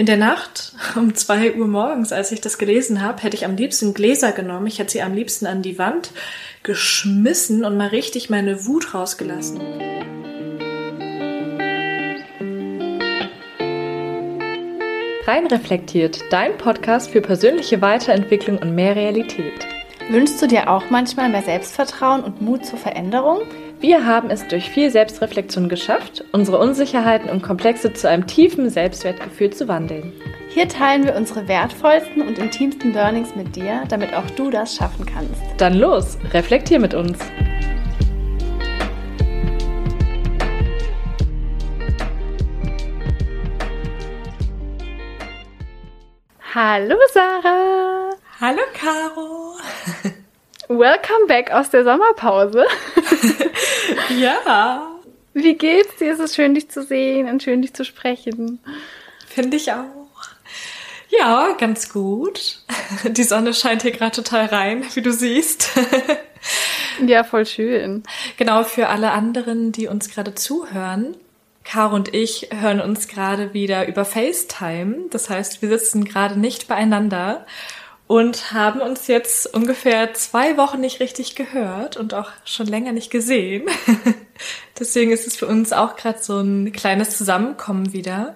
In der Nacht um zwei Uhr morgens, als ich das gelesen habe, hätte ich am liebsten Gläser genommen. Ich hätte sie am liebsten an die Wand geschmissen und mal richtig meine Wut rausgelassen. Rein reflektiert, dein Podcast für persönliche Weiterentwicklung und mehr Realität. Wünschst du dir auch manchmal mehr Selbstvertrauen und Mut zur Veränderung? Wir haben es durch viel Selbstreflexion geschafft, unsere Unsicherheiten und Komplexe zu einem tiefen Selbstwertgefühl zu wandeln. Hier teilen wir unsere wertvollsten und intimsten Learnings mit dir, damit auch du das schaffen kannst. Dann los, reflektier mit uns. Hallo Sarah. Hallo Caro. Welcome back aus der Sommerpause. ja. Wie geht's dir? Es ist schön, dich zu sehen und schön, dich zu sprechen. Finde ich auch. Ja, ganz gut. Die Sonne scheint hier gerade total rein, wie du siehst. ja, voll schön. Genau, für alle anderen, die uns gerade zuhören. Caro und ich hören uns gerade wieder über FaceTime. Das heißt, wir sitzen gerade nicht beieinander und haben uns jetzt ungefähr zwei Wochen nicht richtig gehört und auch schon länger nicht gesehen. Deswegen ist es für uns auch gerade so ein kleines Zusammenkommen wieder.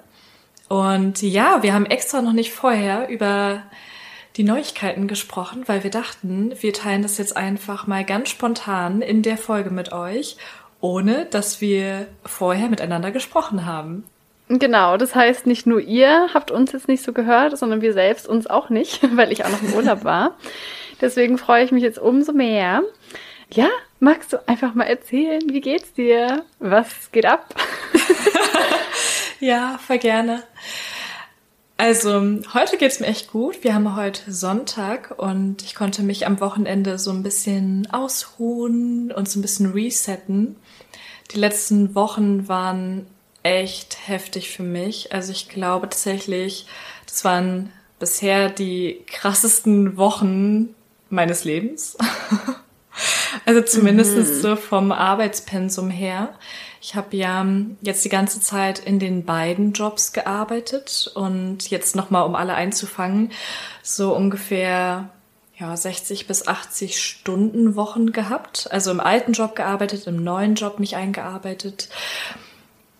Und ja, wir haben extra noch nicht vorher über die Neuigkeiten gesprochen, weil wir dachten, wir teilen das jetzt einfach mal ganz spontan in der Folge mit euch, ohne dass wir vorher miteinander gesprochen haben. Genau, das heißt, nicht nur ihr habt uns jetzt nicht so gehört, sondern wir selbst uns auch nicht, weil ich auch noch im Urlaub war. Deswegen freue ich mich jetzt umso mehr. Ja, magst du einfach mal erzählen, wie geht's dir? Was geht ab? ja, voll gerne. Also, heute geht's mir echt gut. Wir haben heute Sonntag und ich konnte mich am Wochenende so ein bisschen ausruhen und so ein bisschen resetten. Die letzten Wochen waren echt heftig für mich. Also ich glaube tatsächlich, das waren bisher die krassesten Wochen meines Lebens. also zumindest mhm. so vom Arbeitspensum her. Ich habe ja jetzt die ganze Zeit in den beiden Jobs gearbeitet und jetzt nochmal, um alle einzufangen, so ungefähr ja, 60 bis 80 Stunden Wochen gehabt. Also im alten Job gearbeitet, im neuen Job mich eingearbeitet.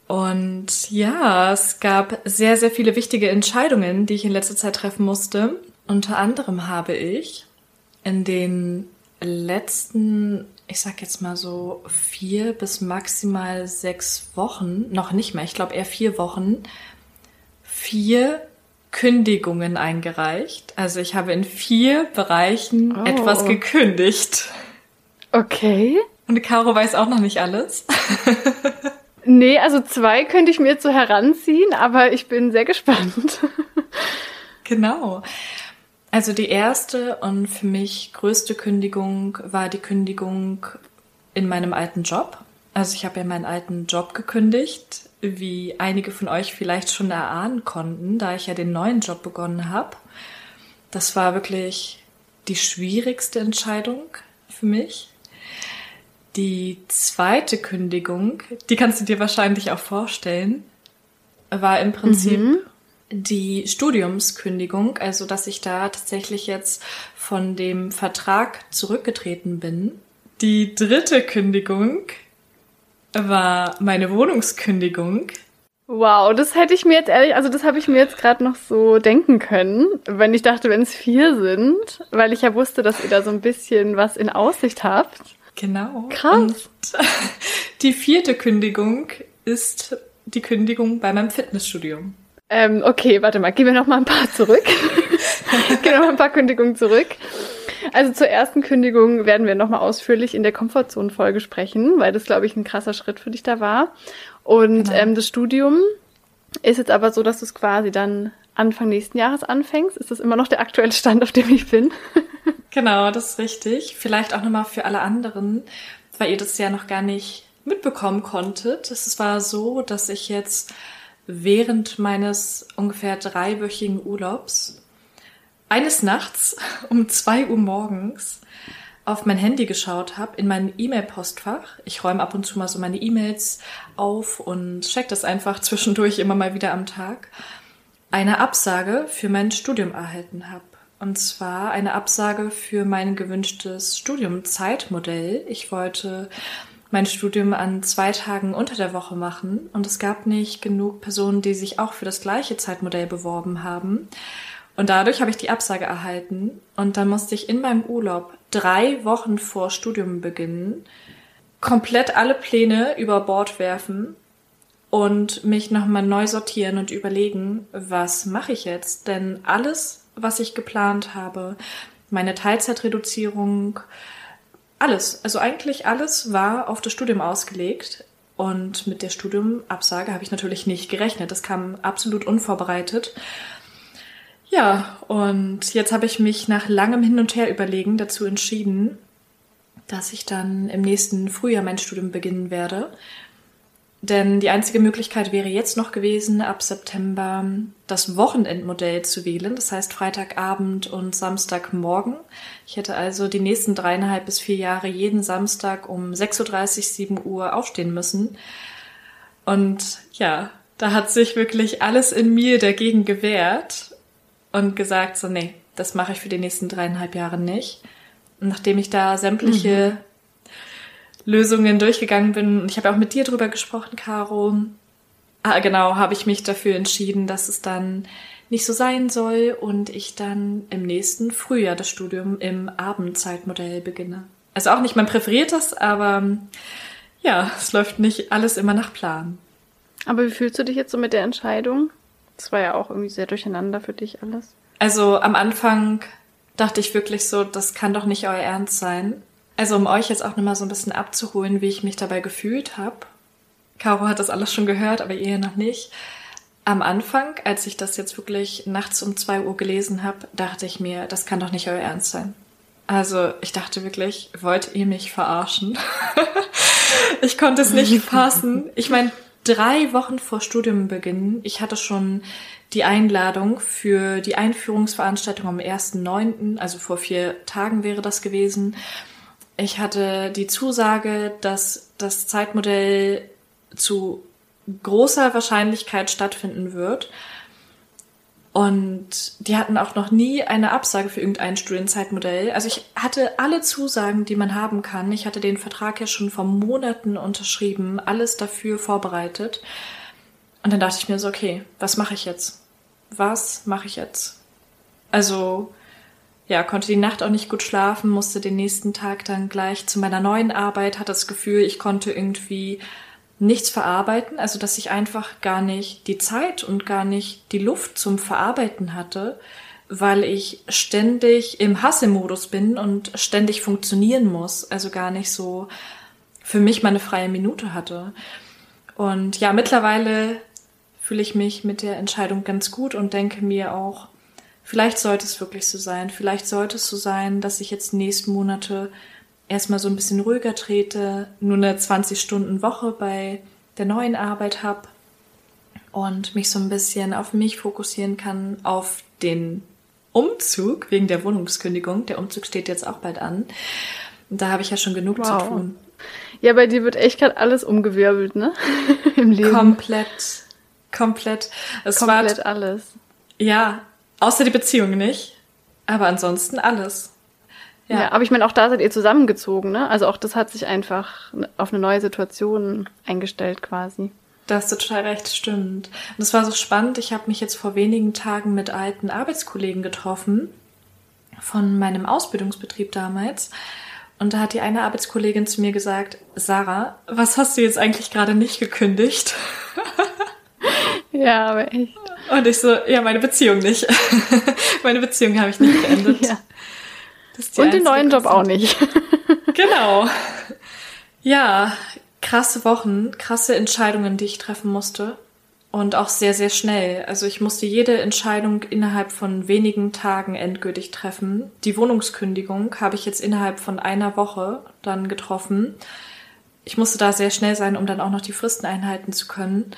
Und ja, es gab sehr, sehr viele wichtige Entscheidungen, die ich in letzter Zeit treffen musste. Unter anderem habe ich in den letzten, ich sag jetzt mal so vier bis maximal sechs Wochen, noch nicht mehr, ich glaube eher vier Wochen, vier Kündigungen eingereicht. Also ich habe in vier Bereichen oh. etwas gekündigt. Okay. Und Caro weiß auch noch nicht alles. Nee, also zwei könnte ich mir jetzt so heranziehen, aber ich bin sehr gespannt. genau. Also die erste und für mich größte Kündigung war die Kündigung in meinem alten Job. Also ich habe ja meinen alten Job gekündigt, wie einige von euch vielleicht schon erahnen konnten, da ich ja den neuen Job begonnen habe. Das war wirklich die schwierigste Entscheidung für mich. Die zweite Kündigung, die kannst du dir wahrscheinlich auch vorstellen, war im Prinzip mhm. die Studiumskündigung, also dass ich da tatsächlich jetzt von dem Vertrag zurückgetreten bin. Die dritte Kündigung war meine Wohnungskündigung. Wow, das hätte ich mir jetzt ehrlich, also das habe ich mir jetzt gerade noch so denken können, wenn ich dachte, wenn es vier sind, weil ich ja wusste, dass ihr da so ein bisschen was in Aussicht habt. Genau. Krass. Und die vierte Kündigung ist die Kündigung bei meinem Fitnessstudio. Ähm, okay, warte mal, gehen wir noch mal ein paar zurück. gehen wir noch mal ein paar Kündigungen zurück. Also zur ersten Kündigung werden wir noch mal ausführlich in der Komfortzone-Folge sprechen, weil das, glaube ich, ein krasser Schritt für dich da war. Und genau. ähm, das Studium ist jetzt aber so, dass du es quasi dann Anfang nächsten Jahres anfängst. Ist das immer noch der aktuelle Stand, auf dem ich bin? Genau, das ist richtig. Vielleicht auch nochmal für alle anderen, weil ihr das ja noch gar nicht mitbekommen konntet. Es war so, dass ich jetzt während meines ungefähr dreiwöchigen Urlaubs eines Nachts um zwei Uhr morgens auf mein Handy geschaut habe, in mein E-Mail-Postfach. Ich räume ab und zu mal so meine E-Mails auf und check das einfach zwischendurch immer mal wieder am Tag eine Absage für mein Studium erhalten habe. Und zwar eine Absage für mein gewünschtes Studiumzeitmodell. Ich wollte mein Studium an zwei Tagen unter der Woche machen und es gab nicht genug Personen, die sich auch für das gleiche Zeitmodell beworben haben. Und dadurch habe ich die Absage erhalten und dann musste ich in meinem Urlaub drei Wochen vor Studium beginnen, komplett alle Pläne über Bord werfen und mich nochmal neu sortieren und überlegen, was mache ich jetzt? Denn alles, was ich geplant habe, meine Teilzeitreduzierung, alles, also eigentlich alles war auf das Studium ausgelegt. Und mit der Studiumabsage habe ich natürlich nicht gerechnet. Das kam absolut unvorbereitet. Ja, und jetzt habe ich mich nach langem Hin und Her überlegen dazu entschieden, dass ich dann im nächsten Frühjahr mein Studium beginnen werde denn die einzige Möglichkeit wäre jetzt noch gewesen, ab September das Wochenendmodell zu wählen. Das heißt Freitagabend und Samstagmorgen. Ich hätte also die nächsten dreieinhalb bis vier Jahre jeden Samstag um 6.30 Uhr, 7 Uhr aufstehen müssen. Und ja, da hat sich wirklich alles in mir dagegen gewehrt und gesagt, so, nee, das mache ich für die nächsten dreieinhalb Jahre nicht. Und nachdem ich da sämtliche mhm Lösungen durchgegangen bin. Und ich habe auch mit dir drüber gesprochen, Caro. Ah, genau, habe ich mich dafür entschieden, dass es dann nicht so sein soll und ich dann im nächsten Frühjahr das Studium im Abendzeitmodell beginne. Also auch nicht mein präferiertes, aber ja, es läuft nicht alles immer nach Plan. Aber wie fühlst du dich jetzt so mit der Entscheidung? Das war ja auch irgendwie sehr durcheinander für dich alles. Also am Anfang dachte ich wirklich so, das kann doch nicht euer Ernst sein. Also um euch jetzt auch nochmal so ein bisschen abzuholen, wie ich mich dabei gefühlt habe. Caro hat das alles schon gehört, aber ihr noch nicht. Am Anfang, als ich das jetzt wirklich nachts um zwei Uhr gelesen habe, dachte ich mir, das kann doch nicht euer Ernst sein. Also ich dachte wirklich, wollt ihr mich verarschen? ich konnte es nicht fassen. Ich meine, drei Wochen vor Studiumbeginn, ich hatte schon die Einladung für die Einführungsveranstaltung am 1.9., also vor vier Tagen wäre das gewesen. Ich hatte die Zusage, dass das Zeitmodell zu großer Wahrscheinlichkeit stattfinden wird. Und die hatten auch noch nie eine Absage für irgendein Studienzeitmodell. Also ich hatte alle Zusagen, die man haben kann. Ich hatte den Vertrag ja schon vor Monaten unterschrieben, alles dafür vorbereitet. Und dann dachte ich mir so, okay, was mache ich jetzt? Was mache ich jetzt? Also ja, konnte die Nacht auch nicht gut schlafen, musste den nächsten Tag dann gleich zu meiner neuen Arbeit, hatte das Gefühl, ich konnte irgendwie nichts verarbeiten, also dass ich einfach gar nicht die Zeit und gar nicht die Luft zum Verarbeiten hatte, weil ich ständig im Hassemodus bin und ständig funktionieren muss, also gar nicht so für mich meine freie Minute hatte. Und ja, mittlerweile fühle ich mich mit der Entscheidung ganz gut und denke mir auch, vielleicht sollte es wirklich so sein. Vielleicht sollte es so sein, dass ich jetzt die nächsten Monate erstmal so ein bisschen ruhiger trete, nur eine 20-Stunden-Woche bei der neuen Arbeit habe und mich so ein bisschen auf mich fokussieren kann, auf den Umzug wegen der Wohnungskündigung. Der Umzug steht jetzt auch bald an. Und da habe ich ja schon genug wow. zu tun. Ja, bei dir wird echt gerade alles umgewirbelt, ne? Im Leben. Komplett. Komplett. Es komplett war, alles. Ja, Außer die Beziehung nicht. Aber ansonsten alles. Ja, ja aber ich meine, auch da seid ihr zusammengezogen, ne? Also auch das hat sich einfach auf eine neue Situation eingestellt quasi. Da hast du total recht, stimmt. Und es war so spannend. Ich habe mich jetzt vor wenigen Tagen mit alten Arbeitskollegen getroffen von meinem Ausbildungsbetrieb damals. Und da hat die eine Arbeitskollegin zu mir gesagt, Sarah, was hast du jetzt eigentlich gerade nicht gekündigt? ja, aber echt. Und ich so, ja, meine Beziehung nicht. meine Beziehung habe ich nicht beendet. ja. Und den neuen Job auch nicht. genau. Ja, krasse Wochen, krasse Entscheidungen, die ich treffen musste. Und auch sehr, sehr schnell. Also ich musste jede Entscheidung innerhalb von wenigen Tagen endgültig treffen. Die Wohnungskündigung habe ich jetzt innerhalb von einer Woche dann getroffen. Ich musste da sehr schnell sein, um dann auch noch die Fristen einhalten zu können.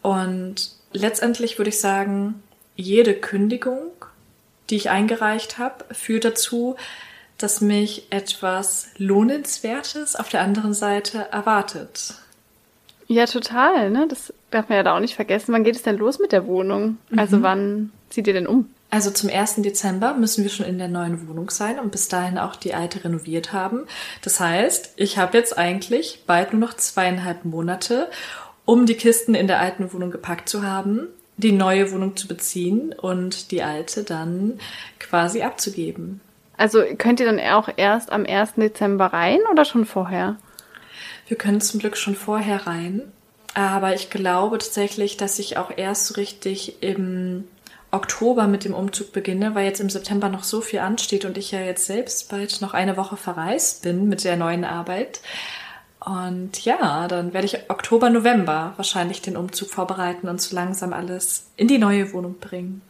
Und letztendlich würde ich sagen, jede Kündigung, die ich eingereicht habe, führt dazu, dass mich etwas Lohnenswertes auf der anderen Seite erwartet. Ja, total. Ne? Das darf man ja da auch nicht vergessen. Wann geht es denn los mit der Wohnung? Also wann zieht ihr denn um? Also zum 1. Dezember müssen wir schon in der neuen Wohnung sein und bis dahin auch die alte renoviert haben. Das heißt, ich habe jetzt eigentlich bald nur noch zweieinhalb Monate, um die Kisten in der alten Wohnung gepackt zu haben, die neue Wohnung zu beziehen und die alte dann quasi abzugeben. Also könnt ihr dann auch erst am 1. Dezember rein oder schon vorher? Wir können zum Glück schon vorher rein, aber ich glaube tatsächlich, dass ich auch erst so richtig im Oktober mit dem Umzug beginne, weil jetzt im September noch so viel ansteht und ich ja jetzt selbst bald noch eine Woche verreist bin mit der neuen Arbeit. Und ja, dann werde ich Oktober, November wahrscheinlich den Umzug vorbereiten und so langsam alles in die neue Wohnung bringen.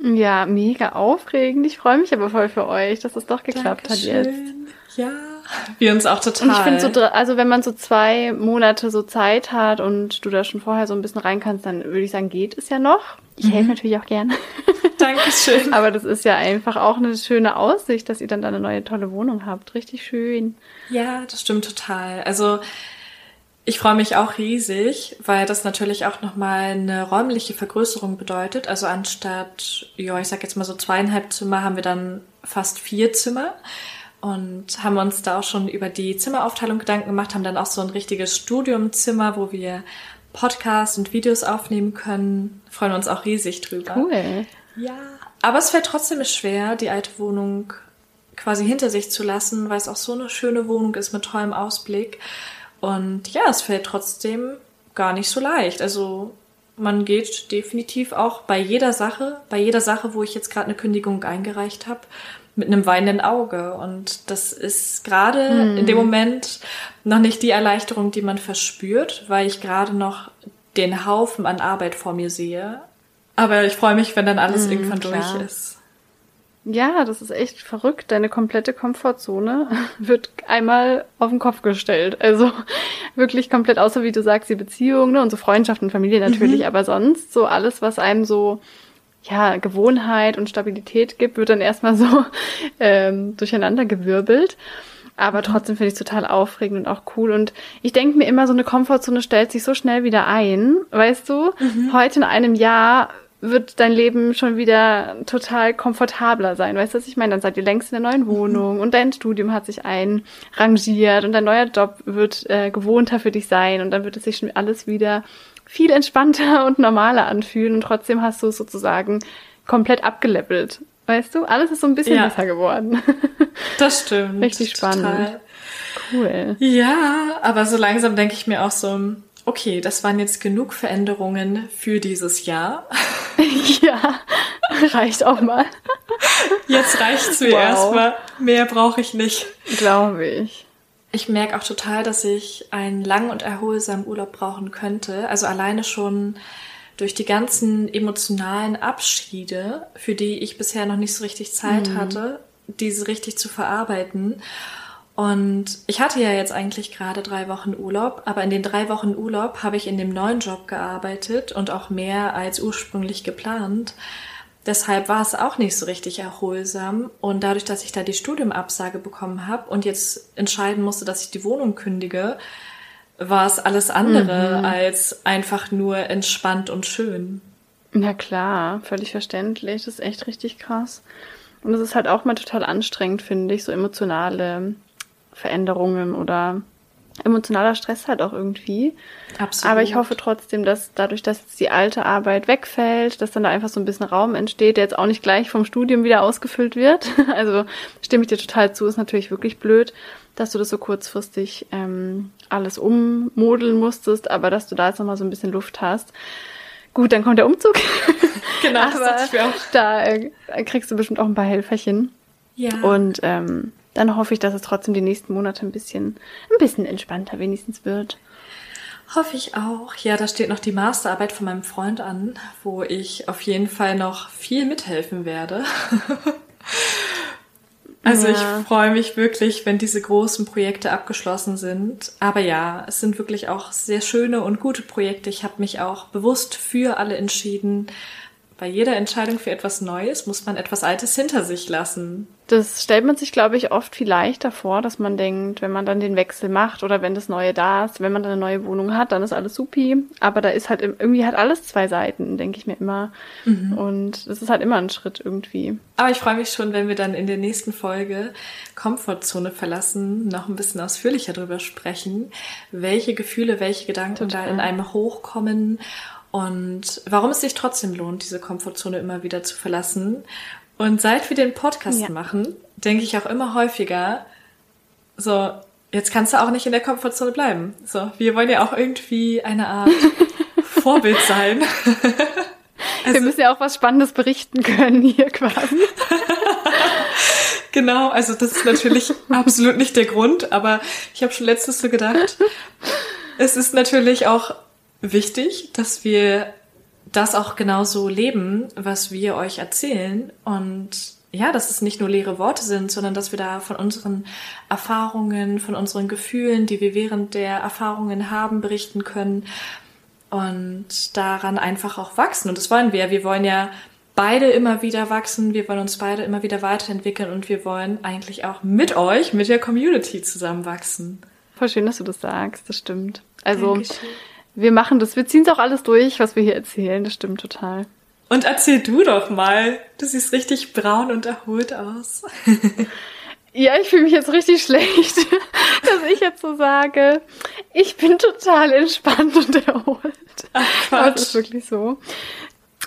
Ja, mega aufregend. Ich freue mich aber voll für euch, dass es doch geklappt Dankeschön. hat jetzt. Ja, wir uns auch total. Und ich finde so, also wenn man so zwei Monate so Zeit hat und du da schon vorher so ein bisschen rein kannst, dann würde ich sagen, geht es ja noch. Ich helfe natürlich auch gerne. Dankeschön. Aber das ist ja einfach auch eine schöne Aussicht, dass ihr dann da eine neue tolle Wohnung habt. Richtig schön. Ja, das stimmt total. Also ich freue mich auch riesig, weil das natürlich auch nochmal eine räumliche Vergrößerung bedeutet. Also anstatt, ja, ich sag jetzt mal so zweieinhalb Zimmer, haben wir dann fast vier Zimmer und haben uns da auch schon über die Zimmeraufteilung Gedanken gemacht, haben dann auch so ein richtiges Studiumzimmer, wo wir Podcasts und Videos aufnehmen können. Freuen uns auch riesig drüber. Cool. Ja. Aber es fällt trotzdem schwer, die alte Wohnung quasi hinter sich zu lassen, weil es auch so eine schöne Wohnung ist mit tollem Ausblick. Und ja, es fällt trotzdem gar nicht so leicht. Also man geht definitiv auch bei jeder Sache, bei jeder Sache, wo ich jetzt gerade eine Kündigung eingereicht habe, mit einem weinenden Auge. Und das ist gerade in dem Moment noch nicht die Erleichterung, die man verspürt, weil ich gerade noch den Haufen an Arbeit vor mir sehe. Aber ich freue mich, wenn dann alles irgendwann klar. durch ist. Ja, das ist echt verrückt. Deine komplette Komfortzone wird einmal auf den Kopf gestellt. Also wirklich komplett, außer wie du sagst, die Beziehung ne, und so Freundschaft und Familie natürlich, aber sonst so alles, was einem so ja, Gewohnheit und Stabilität gibt, wird dann erstmal so ähm, durcheinander gewirbelt. Aber trotzdem finde ich es total aufregend und auch cool. Und ich denke mir immer, so eine Komfortzone stellt sich so schnell wieder ein. Weißt du, heute in einem Jahr wird dein Leben schon wieder total komfortabler sein. Weißt du, was ich meine? Dann seid ihr längst in der neuen Wohnung und dein Studium hat sich einrangiert und dein neuer Job wird äh, gewohnter für dich sein und dann wird es sich schon alles wieder viel entspannter und normaler anfühlen und trotzdem hast du es sozusagen komplett abgelevelt. Weißt du, alles ist so ein bisschen Ja. besser geworden. Das stimmt. Richtig spannend. Total. cool. Ja, aber so langsam denke ich mir auch so, okay, das waren jetzt genug Veränderungen für dieses Jahr. ja, reicht auch mal, Jetzt reicht's mir Wow. erstmal. Mehr brauche ich nicht. glaube ich. Ich merke auch total, dass ich einen langen und erholsamen Urlaub brauchen könnte. Also alleine schon durch die ganzen emotionalen Abschiede, für die ich bisher noch nicht so richtig Zeit hatte, diese richtig zu verarbeiten. Und ich hatte ja jetzt eigentlich gerade drei Wochen Urlaub, aber in den drei Wochen Urlaub habe ich in dem neuen Job gearbeitet und auch mehr als ursprünglich geplant. Deshalb war es auch nicht so richtig erholsam. Und dadurch, dass ich da die Studiumabsage bekommen habe und jetzt entscheiden musste, dass ich die Wohnung kündige, war es alles andere als einfach nur entspannt und schön. Na klar, völlig verständlich. Das ist echt richtig krass. Und es ist halt auch mal total anstrengend, finde ich, so emotionale Veränderungen oder emotionaler Stress halt auch irgendwie. Absolut. Aber ich hoffe trotzdem, dass dadurch, dass jetzt die alte Arbeit wegfällt, dass dann da einfach so ein bisschen Raum entsteht, der jetzt auch nicht gleich vom Studium wieder ausgefüllt wird. Also stimme ich dir total zu, ist natürlich wirklich blöd, dass du das so kurzfristig ähm, alles ummodeln musstest, aber dass du da jetzt nochmal so ein bisschen Luft hast. Gut, dann kommt der Umzug. Genau, das aber dachte ich mir auch. da äh, kriegst du bestimmt auch ein paar Helferchen. Ja. Und ähm, dann hoffe ich, dass es trotzdem die nächsten Monate ein bisschen, ein bisschen entspannter wenigstens wird. Hoffe ich auch. Ja, da steht noch die Masterarbeit von meinem Freund an, wo ich auf jeden Fall noch viel mithelfen werde. Also Ja. ich freue mich wirklich, wenn diese großen Projekte abgeschlossen sind. Aber ja, es sind wirklich auch sehr schöne und gute Projekte. Ich habe mich auch bewusst für alle entschieden, Bei jeder Entscheidung für etwas Neues muss man etwas Altes hinter sich lassen. Das stellt man sich, glaube ich, oft viel leichter vor, dass man denkt, wenn man dann den Wechsel macht oder wenn das Neue da ist, wenn man dann eine neue Wohnung hat, dann ist alles supi. Aber da ist halt irgendwie hat alles zwei Seiten, denke ich mir immer. Mhm. Und es ist halt immer ein Schritt irgendwie. Aber ich freue mich schon, wenn wir dann in der nächsten Folge Komfortzone verlassen, noch ein bisschen ausführlicher darüber sprechen, welche Gefühle, welche Gedanken Total. da in einem hochkommen und warum es sich trotzdem lohnt, diese Komfortzone immer wieder zu verlassen. Und seit wir den Podcast ja. machen, denke ich auch immer häufiger, so, jetzt kannst du auch nicht in der Komfortzone bleiben. So, wir wollen ja auch irgendwie eine Art Vorbild sein. also, wir müssen ja auch was Spannendes berichten können hier quasi. genau, also das ist natürlich absolut nicht der Grund, aber ich habe schon letztes so gedacht, es ist natürlich auch wichtig, dass wir das auch genauso leben, was wir euch erzählen und ja, dass es nicht nur leere Worte sind, sondern dass wir da von unseren Erfahrungen, von unseren Gefühlen, die wir während der Erfahrungen haben, berichten können und daran einfach auch wachsen. Und das wollen wir. Wir wollen ja beide immer wieder wachsen, wir wollen uns beide immer wieder weiterentwickeln und wir wollen eigentlich auch mit euch, mit der Community zusammenwachsen. Voll schön, dass du das sagst, das stimmt. Also Dankeschön wir machen das, wir ziehen es auch alles durch, was wir hier erzählen. Das stimmt total. Und erzähl du doch mal. Du siehst richtig braun und erholt aus. ja, ich fühle mich jetzt richtig schlecht, dass ich jetzt so sage. Ich bin total entspannt und erholt. Ach, Quatsch. Das ist wirklich so.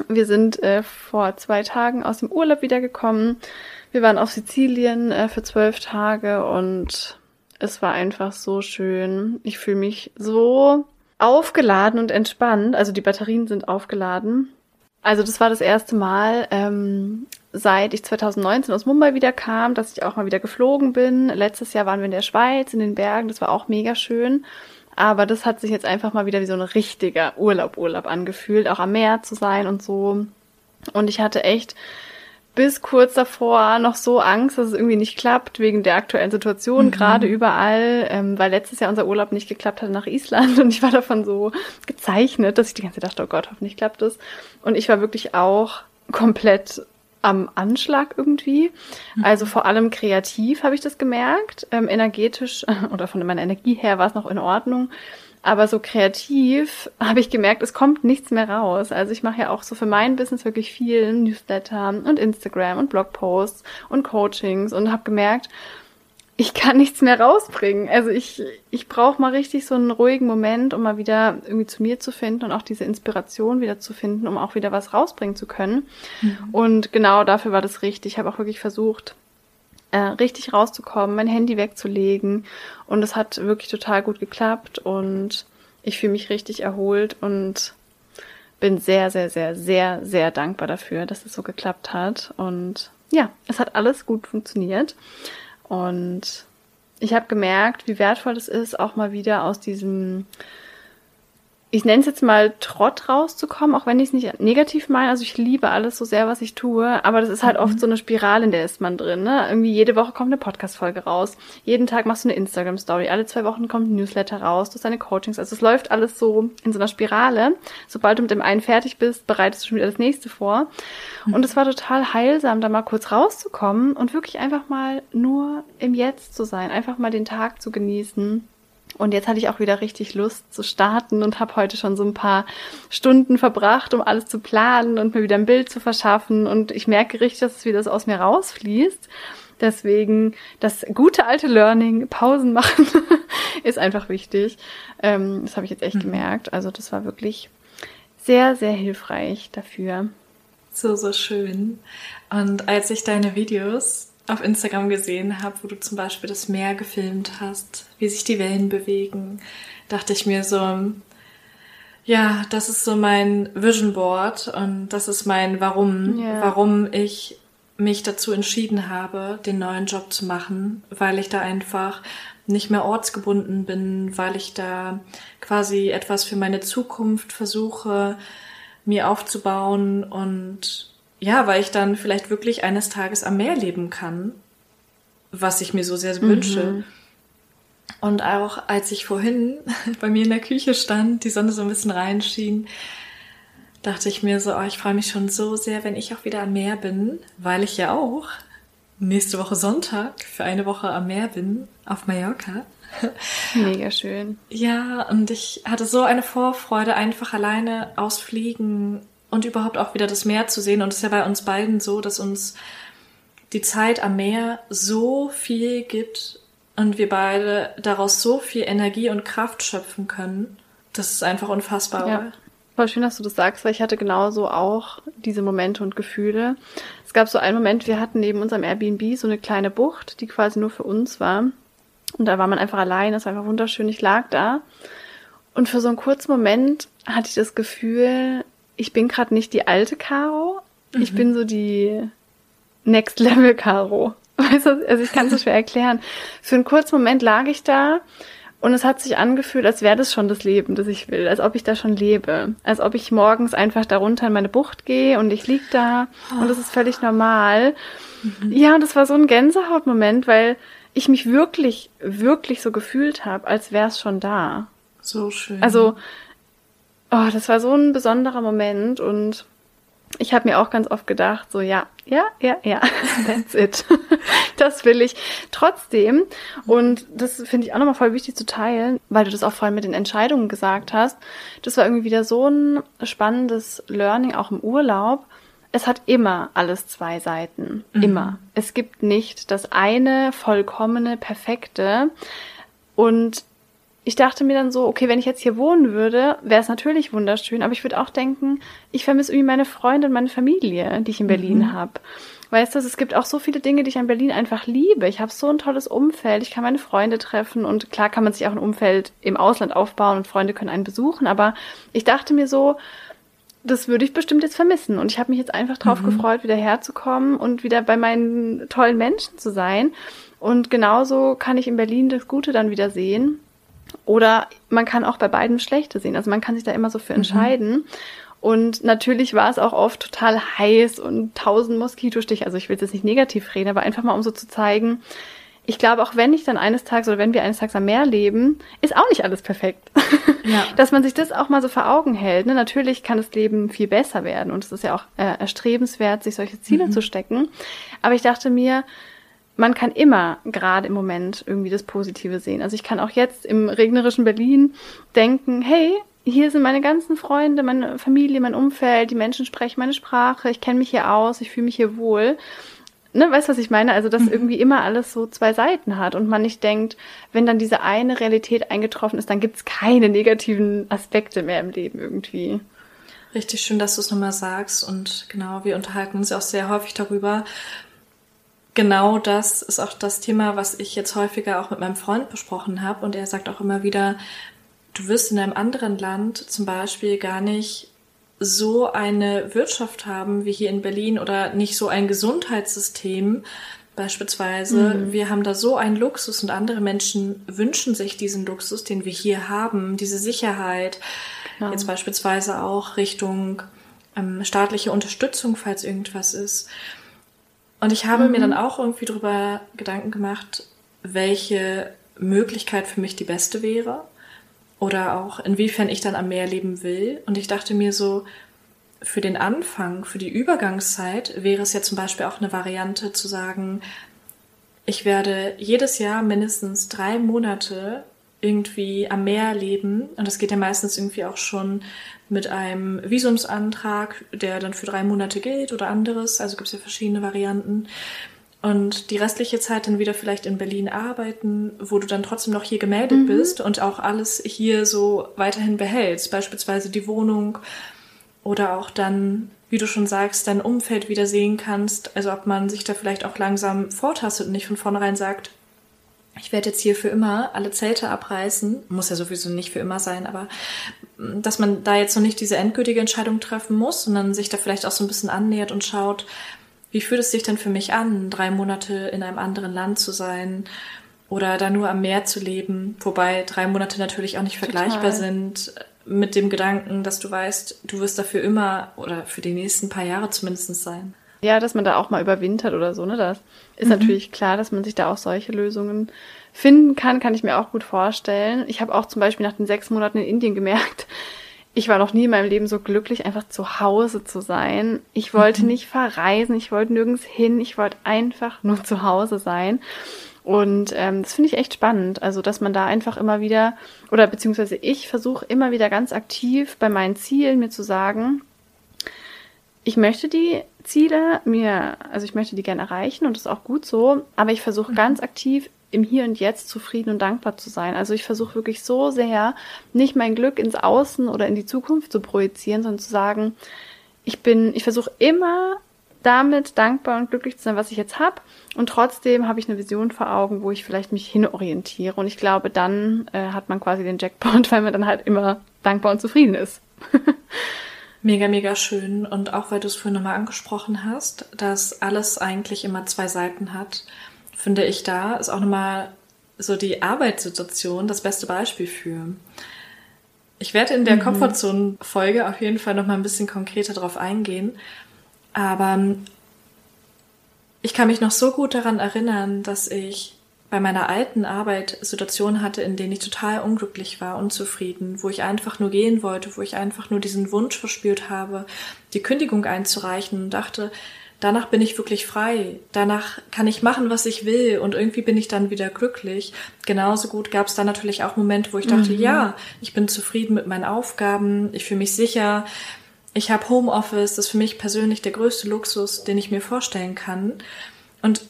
Wir sind äh, vor zwei Tagen aus dem Urlaub wiedergekommen. Wir waren auf Sizilien äh, für zwölf Tage und es war einfach so schön. Ich fühle mich so aufgeladen und entspannt. Also die Batterien sind aufgeladen. Also das war das erste Mal, ähm, seit ich 2019 aus Mumbai wieder kam, dass ich auch mal wieder geflogen bin. Letztes Jahr waren wir in der Schweiz, in den Bergen. Das war auch mega schön. Aber das hat sich jetzt einfach mal wieder wie so ein richtiger Urlaub, Urlaub angefühlt, auch am Meer zu sein und so. Und ich hatte echt bis kurz davor noch so Angst, dass es irgendwie nicht klappt, wegen der aktuellen Situation, mhm. gerade überall, ähm, weil letztes Jahr unser Urlaub nicht geklappt hat nach Island und ich war davon so gezeichnet, dass ich die ganze Zeit dachte, oh Gott, hoffentlich klappt es. Und ich war wirklich auch komplett am Anschlag irgendwie. Mhm. Also vor allem kreativ habe ich das gemerkt. Ähm, energetisch oder von meiner Energie her war es noch in Ordnung. Aber so kreativ habe ich gemerkt, es kommt nichts mehr raus. Also ich mache ja auch so für mein Business wirklich viel Newsletter und Instagram und Blogposts und Coachings und habe gemerkt, ich kann nichts mehr rausbringen. Also ich, ich brauche mal richtig so einen ruhigen Moment, um mal wieder irgendwie zu mir zu finden und auch diese Inspiration wieder zu finden, um auch wieder was rausbringen zu können. Mhm. Und genau dafür war das richtig. Ich habe auch wirklich versucht, äh, richtig rauszukommen, mein Handy wegzulegen. Und es hat wirklich total gut geklappt und ich fühle mich richtig erholt und bin sehr, sehr, sehr, sehr, sehr dankbar dafür, dass es so geklappt hat. Und ja, es hat alles gut funktioniert. Und ich habe gemerkt, wie wertvoll es ist, auch mal wieder aus diesem ich nenne es jetzt mal Trott rauszukommen, auch wenn ich es nicht negativ meine. Also ich liebe alles so sehr, was ich tue, aber das ist halt mhm. oft so eine Spirale, in der ist man drin. Ne? Irgendwie jede Woche kommt eine Podcast-Folge raus, jeden Tag machst du eine Instagram-Story, alle zwei Wochen kommt ein Newsletter raus, du hast deine Coachings. Also es läuft alles so in so einer Spirale. Sobald du mit dem einen fertig bist, bereitest du schon wieder das nächste vor. Mhm. Und es war total heilsam, da mal kurz rauszukommen und wirklich einfach mal nur im Jetzt zu sein, einfach mal den Tag zu genießen und jetzt hatte ich auch wieder richtig Lust zu starten und habe heute schon so ein paar Stunden verbracht, um alles zu planen und mir wieder ein Bild zu verschaffen. Und ich merke richtig, dass es wieder so aus mir rausfließt. Deswegen das gute alte Learning, Pausen machen, ist einfach wichtig. Ähm, das habe ich jetzt echt mhm. gemerkt. Also das war wirklich sehr, sehr hilfreich dafür. So, so schön. Und als ich deine Videos auf Instagram gesehen habe, wo du zum Beispiel das Meer gefilmt hast, wie sich die Wellen bewegen, dachte ich mir so, ja, das ist so mein Vision Board und das ist mein Warum, yeah. warum ich mich dazu entschieden habe, den neuen Job zu machen, weil ich da einfach nicht mehr ortsgebunden bin, weil ich da quasi etwas für meine Zukunft versuche, mir aufzubauen und ja, weil ich dann vielleicht wirklich eines Tages am Meer leben kann, was ich mir so sehr wünsche. Mhm. Und auch als ich vorhin bei mir in der Küche stand, die Sonne so ein bisschen reinschien, dachte ich mir so, oh, ich freue mich schon so sehr, wenn ich auch wieder am Meer bin, weil ich ja auch nächste Woche Sonntag für eine Woche am Meer bin, auf Mallorca. Mega schön. Ja, und ich hatte so eine Vorfreude, einfach alleine ausfliegen und überhaupt auch wieder das Meer zu sehen. Und es ist ja bei uns beiden so, dass uns die Zeit am Meer so viel gibt und wir beide daraus so viel Energie und Kraft schöpfen können. Das ist einfach unfassbar. Ja. Voll schön, dass du das sagst, weil ich hatte genauso auch diese Momente und Gefühle. Es gab so einen Moment, wir hatten neben unserem Airbnb so eine kleine Bucht, die quasi nur für uns war. Und da war man einfach allein, es war einfach wunderschön, ich lag da. Und für so einen kurzen Moment hatte ich das Gefühl, ich bin gerade nicht die alte Caro, mhm. ich bin so die Next Level Caro. Weißt du, also ich kann es so schwer erklären. Für einen kurzen Moment lag ich da und es hat sich angefühlt, als wäre das schon das Leben, das ich will, als ob ich da schon lebe, als ob ich morgens einfach darunter in meine Bucht gehe und ich lieg da und das ist völlig normal. Mhm. Ja, und das war so ein Gänsehautmoment, weil ich mich wirklich, wirklich so gefühlt habe, als wäre es schon da. So schön. Also, oh, das war so ein besonderer Moment und ich habe mir auch ganz oft gedacht, so ja, ja, ja, ja, that's it. das will ich trotzdem. Und das finde ich auch nochmal voll wichtig zu teilen, weil du das auch vorhin mit den Entscheidungen gesagt hast. Das war irgendwie wieder so ein spannendes Learning, auch im Urlaub. Es hat immer alles zwei Seiten. Mhm. Immer. Es gibt nicht das eine vollkommene, perfekte. Und ich dachte mir dann so, okay, wenn ich jetzt hier wohnen würde, wäre es natürlich wunderschön, aber ich würde auch denken, ich vermisse irgendwie meine Freunde und meine Familie, die ich in Berlin mhm. habe. Weißt du, es gibt auch so viele Dinge, die ich an Berlin einfach liebe. Ich habe so ein tolles Umfeld, ich kann meine Freunde treffen und klar kann man sich auch ein Umfeld im Ausland aufbauen und Freunde können einen besuchen, aber ich dachte mir so, das würde ich bestimmt jetzt vermissen. Und ich habe mich jetzt einfach drauf mhm. gefreut, wieder herzukommen und wieder bei meinen tollen Menschen zu sein. Und genauso kann ich in Berlin das Gute dann wieder sehen. Oder man kann auch bei beiden Schlechte sehen. Also man kann sich da immer so für mhm. entscheiden. Mhm. Und natürlich war es auch oft total heiß und tausend Moskitostiche. Also ich will jetzt nicht negativ reden, aber einfach mal um so zu zeigen, ich glaube, auch wenn ich dann eines Tages oder wenn wir eines Tages am Meer leben, ist auch nicht alles perfekt. Ja. Dass man sich das auch mal so vor Augen hält. Ne? Natürlich kann das Leben viel besser werden und es ist ja auch äh, erstrebenswert, sich solche Ziele mhm. zu stecken. Aber ich dachte mir, man kann immer gerade im Moment irgendwie das Positive sehen. Also ich kann auch jetzt im regnerischen Berlin denken, hey, hier sind meine ganzen Freunde, meine Familie, mein Umfeld, die Menschen sprechen meine Sprache, ich kenne mich hier aus, ich fühle mich hier wohl. Ne, weißt du, was ich meine? Also, dass mhm. irgendwie immer alles so zwei Seiten hat und man nicht denkt, wenn dann diese eine Realität eingetroffen ist, dann gibt's keine negativen Aspekte mehr im Leben irgendwie. Richtig schön, dass du es nochmal sagst und genau, wir unterhalten uns ja auch sehr häufig darüber, genau das ist auch das Thema, was ich jetzt häufiger auch mit meinem Freund besprochen habe. Und er sagt auch immer wieder, du wirst in einem anderen Land zum Beispiel gar nicht so eine Wirtschaft haben wie hier in Berlin oder nicht so ein Gesundheitssystem beispielsweise. Mhm. Wir haben da so einen Luxus und andere Menschen wünschen sich diesen Luxus, den wir hier haben, diese Sicherheit. Genau. Jetzt beispielsweise auch Richtung ähm, staatliche Unterstützung, falls irgendwas ist. Und ich habe mhm. mir dann auch irgendwie darüber Gedanken gemacht, welche Möglichkeit für mich die beste wäre oder auch inwiefern ich dann am Meer leben will. Und ich dachte mir so, für den Anfang, für die Übergangszeit wäre es ja zum Beispiel auch eine Variante zu sagen, ich werde jedes Jahr mindestens drei Monate irgendwie am Meer leben. Und das geht ja meistens irgendwie auch schon mit einem Visumsantrag, der dann für drei Monate gilt oder anderes. Also gibt es ja verschiedene Varianten. Und die restliche Zeit dann wieder vielleicht in Berlin arbeiten, wo du dann trotzdem noch hier gemeldet mhm. bist und auch alles hier so weiterhin behältst. Beispielsweise die Wohnung oder auch dann, wie du schon sagst, dein Umfeld wieder sehen kannst. Also ob man sich da vielleicht auch langsam vortastet und nicht von vornherein sagt, ich werde jetzt hier für immer alle Zelte abreißen. Muss ja sowieso nicht für immer sein, aber mm, dass man da jetzt noch nicht diese endgültige Entscheidung treffen muss, sondern sich da vielleicht auch so ein bisschen annähert und schaut, wie fühlt es sich denn für mich an, drei Monate in einem anderen Land zu sein oder da nur am Meer zu leben, wobei drei Monate natürlich auch nicht vergleichbar Total. sind mit dem Gedanken, dass du weißt, du wirst dafür immer oder für die nächsten paar Jahre zumindest sein. Ja, dass man da auch mal überwintert oder so, ne? Das ist mhm. natürlich klar, dass man sich da auch solche Lösungen finden kann, kann ich mir auch gut vorstellen. Ich habe auch zum Beispiel nach den sechs Monaten in Indien gemerkt, ich war noch nie in meinem Leben so glücklich, einfach zu Hause zu sein. Ich wollte mhm. nicht verreisen, ich wollte nirgends hin, ich wollte einfach nur zu Hause sein. Und ähm, das finde ich echt spannend. Also, dass man da einfach immer wieder, oder beziehungsweise ich versuche immer wieder ganz aktiv bei meinen Zielen mir zu sagen, ich möchte die Ziele mir, also ich möchte die gerne erreichen und das ist auch gut so, aber ich versuche mhm. ganz aktiv im Hier und Jetzt zufrieden und dankbar zu sein. Also ich versuche wirklich so sehr, nicht mein Glück ins Außen oder in die Zukunft zu projizieren, sondern zu sagen, ich bin, ich versuche immer damit dankbar und glücklich zu sein, was ich jetzt habe. Und trotzdem habe ich eine Vision vor Augen, wo ich vielleicht mich hinorientiere. Und ich glaube, dann äh, hat man quasi den Jackpot, weil man dann halt immer dankbar und zufrieden ist. Mega, mega schön. Und auch weil du es vorhin nochmal angesprochen hast, dass alles eigentlich immer zwei Seiten hat, finde ich da ist auch nochmal so die Arbeitssituation das beste Beispiel für. Ich werde in der mhm. Komfortzone-Folge auf jeden Fall nochmal ein bisschen konkreter drauf eingehen. Aber ich kann mich noch so gut daran erinnern, dass ich bei meiner alten Arbeit Situationen hatte, in denen ich total unglücklich war, unzufrieden, wo ich einfach nur gehen wollte, wo ich einfach nur diesen Wunsch verspürt habe, die Kündigung einzureichen und dachte, danach bin ich wirklich frei, danach kann ich machen, was ich will und irgendwie bin ich dann wieder glücklich. Genauso gut gab es dann natürlich auch Momente, wo ich dachte, mhm. ja, ich bin zufrieden mit meinen Aufgaben, ich fühle mich sicher, ich habe Homeoffice, das ist für mich persönlich der größte Luxus, den ich mir vorstellen kann. Und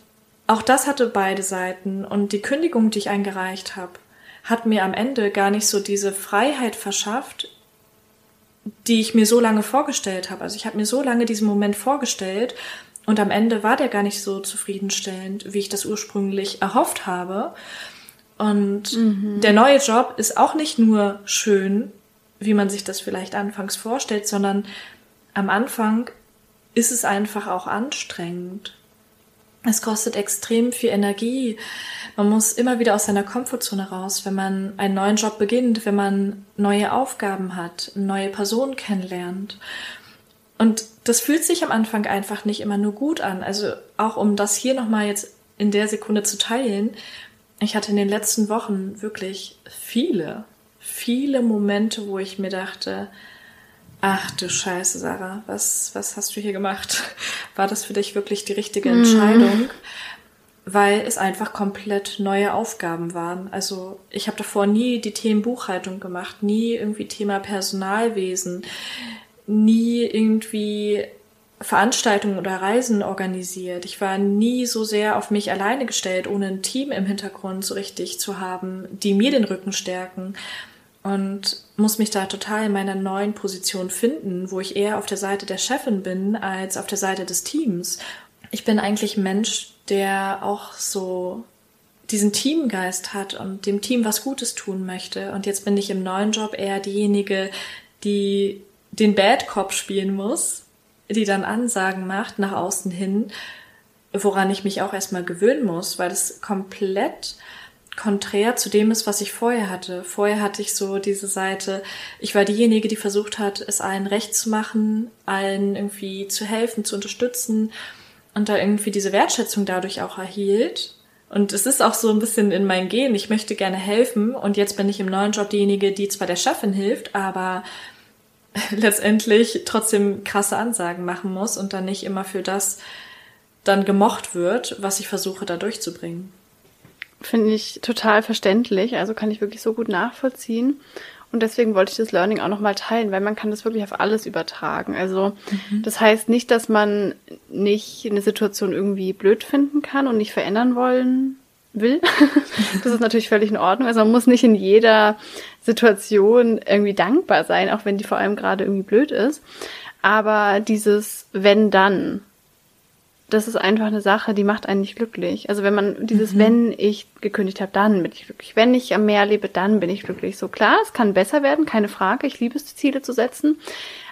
auch das hatte beide Seiten und die Kündigung, die ich eingereicht habe, hat mir am Ende gar nicht so diese Freiheit verschafft, die ich mir so lange vorgestellt habe. Also ich habe mir so lange diesen Moment vorgestellt und am Ende war der gar nicht so zufriedenstellend, wie ich das ursprünglich erhofft habe. Und mhm. der neue Job ist auch nicht nur schön, wie man sich das vielleicht anfangs vorstellt, sondern am Anfang ist es einfach auch anstrengend. Es kostet extrem viel Energie. Man muss immer wieder aus seiner Komfortzone raus, wenn man einen neuen Job beginnt, wenn man neue Aufgaben hat, neue Personen kennenlernt. Und das fühlt sich am Anfang einfach nicht immer nur gut an. Also auch um das hier nochmal jetzt in der Sekunde zu teilen. Ich hatte in den letzten Wochen wirklich viele, viele Momente, wo ich mir dachte, Ach du Scheiße, Sarah, was, was hast du hier gemacht? War das für dich wirklich die richtige mhm. Entscheidung? Mhm. Weil es einfach komplett neue Aufgaben waren. Also ich habe davor nie die Themen Buchhaltung gemacht, nie irgendwie Thema Personalwesen, nie irgendwie Veranstaltungen oder Reisen organisiert. Ich war nie so sehr auf mich alleine gestellt, ohne ein Team im Hintergrund so richtig zu haben, die mir den Rücken stärken und muss mich da total in meiner neuen Position finden, wo ich eher auf der Seite der Chefin bin als auf der Seite des Teams. Ich bin eigentlich Mensch, der auch so diesen Teamgeist hat und dem Team was Gutes tun möchte. Und jetzt bin ich im neuen Job eher diejenige, die den Bad Cop spielen muss, die dann Ansagen macht nach außen hin, woran ich mich auch erstmal gewöhnen muss, weil es komplett konträr zu dem ist, was ich vorher hatte. Vorher hatte ich so diese Seite, ich war diejenige, die versucht hat, es allen recht zu machen, allen irgendwie zu helfen, zu unterstützen und da irgendwie diese Wertschätzung dadurch auch erhielt. Und es ist auch so ein bisschen in mein Gehen, ich möchte gerne helfen und jetzt bin ich im neuen Job diejenige, die zwar der Chefin hilft, aber letztendlich trotzdem krasse Ansagen machen muss und dann nicht immer für das dann gemocht wird, was ich versuche da durchzubringen. Finde ich total verständlich, also kann ich wirklich so gut nachvollziehen. Und deswegen wollte ich das Learning auch nochmal teilen, weil man kann das wirklich auf alles übertragen. Also mhm. das heißt nicht, dass man nicht eine Situation irgendwie blöd finden kann und nicht verändern wollen will. das ist natürlich völlig in Ordnung. Also man muss nicht in jeder Situation irgendwie dankbar sein, auch wenn die vor allem gerade irgendwie blöd ist. Aber dieses wenn dann, das ist einfach eine Sache, die macht einen nicht glücklich. Also wenn man dieses, mhm. wenn ich gekündigt habe, dann bin ich glücklich. Wenn ich am Meer lebe, dann bin ich glücklich. So klar, es kann besser werden, keine Frage. Ich liebe es, Ziele zu setzen.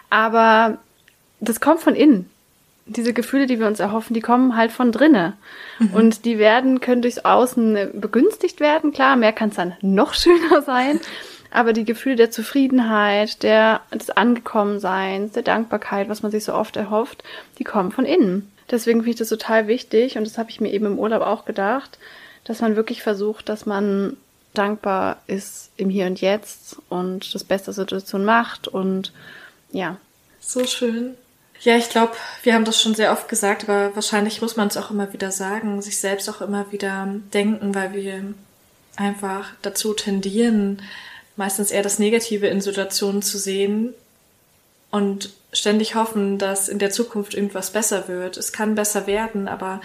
Aber das kommt von innen. Diese Gefühle, die wir uns erhoffen, die kommen halt von drinnen. Mhm. Und die werden, können durchs Außen begünstigt werden. Klar, mehr kann es dann noch schöner sein. Aber die Gefühle der Zufriedenheit, der, des Angekommenseins, der Dankbarkeit, was man sich so oft erhofft, die kommen von innen. Deswegen finde ich das total wichtig und das habe ich mir eben im Urlaub auch gedacht, dass man wirklich versucht, dass man dankbar ist im Hier und Jetzt und das Beste der Situation macht und ja. So schön. Ja, ich glaube, wir haben das schon sehr oft gesagt, aber wahrscheinlich muss man es auch immer wieder sagen, sich selbst auch immer wieder denken, weil wir einfach dazu tendieren, meistens eher das Negative in Situationen zu sehen und ständig hoffen, dass in der Zukunft irgendwas besser wird. Es kann besser werden, aber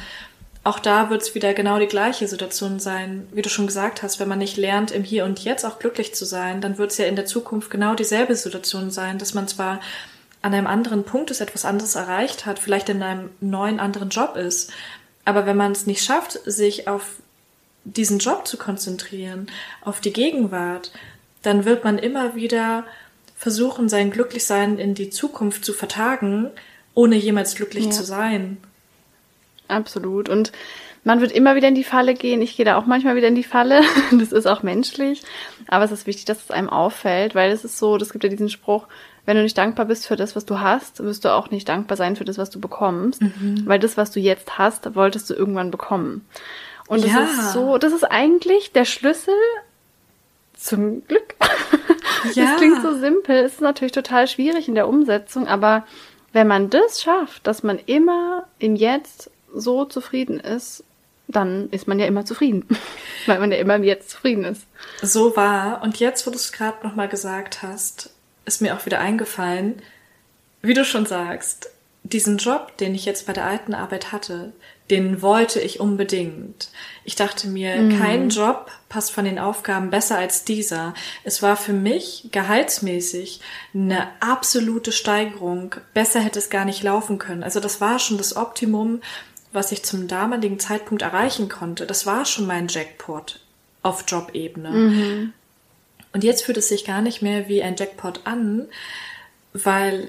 auch da wird es wieder genau die gleiche Situation sein. Wie du schon gesagt hast, wenn man nicht lernt, im Hier und Jetzt auch glücklich zu sein, dann wird es ja in der Zukunft genau dieselbe Situation sein, dass man zwar an einem anderen Punkt ist, etwas anderes erreicht hat, vielleicht in einem neuen anderen Job ist. Aber wenn man es nicht schafft, sich auf diesen Job zu konzentrieren, auf die Gegenwart, dann wird man immer wieder versuchen, sein Glücklichsein in die Zukunft zu vertagen, ohne jemals glücklich ja. zu sein. Absolut. Und man wird immer wieder in die Falle gehen. Ich gehe da auch manchmal wieder in die Falle. Das ist auch menschlich. Aber es ist wichtig, dass es einem auffällt, weil es ist so, das gibt ja diesen Spruch, wenn du nicht dankbar bist für das, was du hast, wirst du auch nicht dankbar sein für das, was du bekommst. Mhm. Weil das, was du jetzt hast, wolltest du irgendwann bekommen. Und das ja. ist so, das ist eigentlich der Schlüssel zum Glück. Ja. Das klingt so simpel, ist natürlich total schwierig in der Umsetzung, aber wenn man das schafft, dass man immer im Jetzt so zufrieden ist, dann ist man ja immer zufrieden, weil man ja immer im Jetzt zufrieden ist. So war. Und jetzt, wo du es gerade nochmal gesagt hast, ist mir auch wieder eingefallen, wie du schon sagst, diesen Job, den ich jetzt bei der alten Arbeit hatte, den wollte ich unbedingt. Ich dachte mir, mhm. kein Job passt von den Aufgaben besser als dieser. Es war für mich gehaltsmäßig eine absolute Steigerung. Besser hätte es gar nicht laufen können. Also das war schon das Optimum, was ich zum damaligen Zeitpunkt erreichen konnte. Das war schon mein Jackpot auf Jobebene. Mhm. Und jetzt fühlt es sich gar nicht mehr wie ein Jackpot an, weil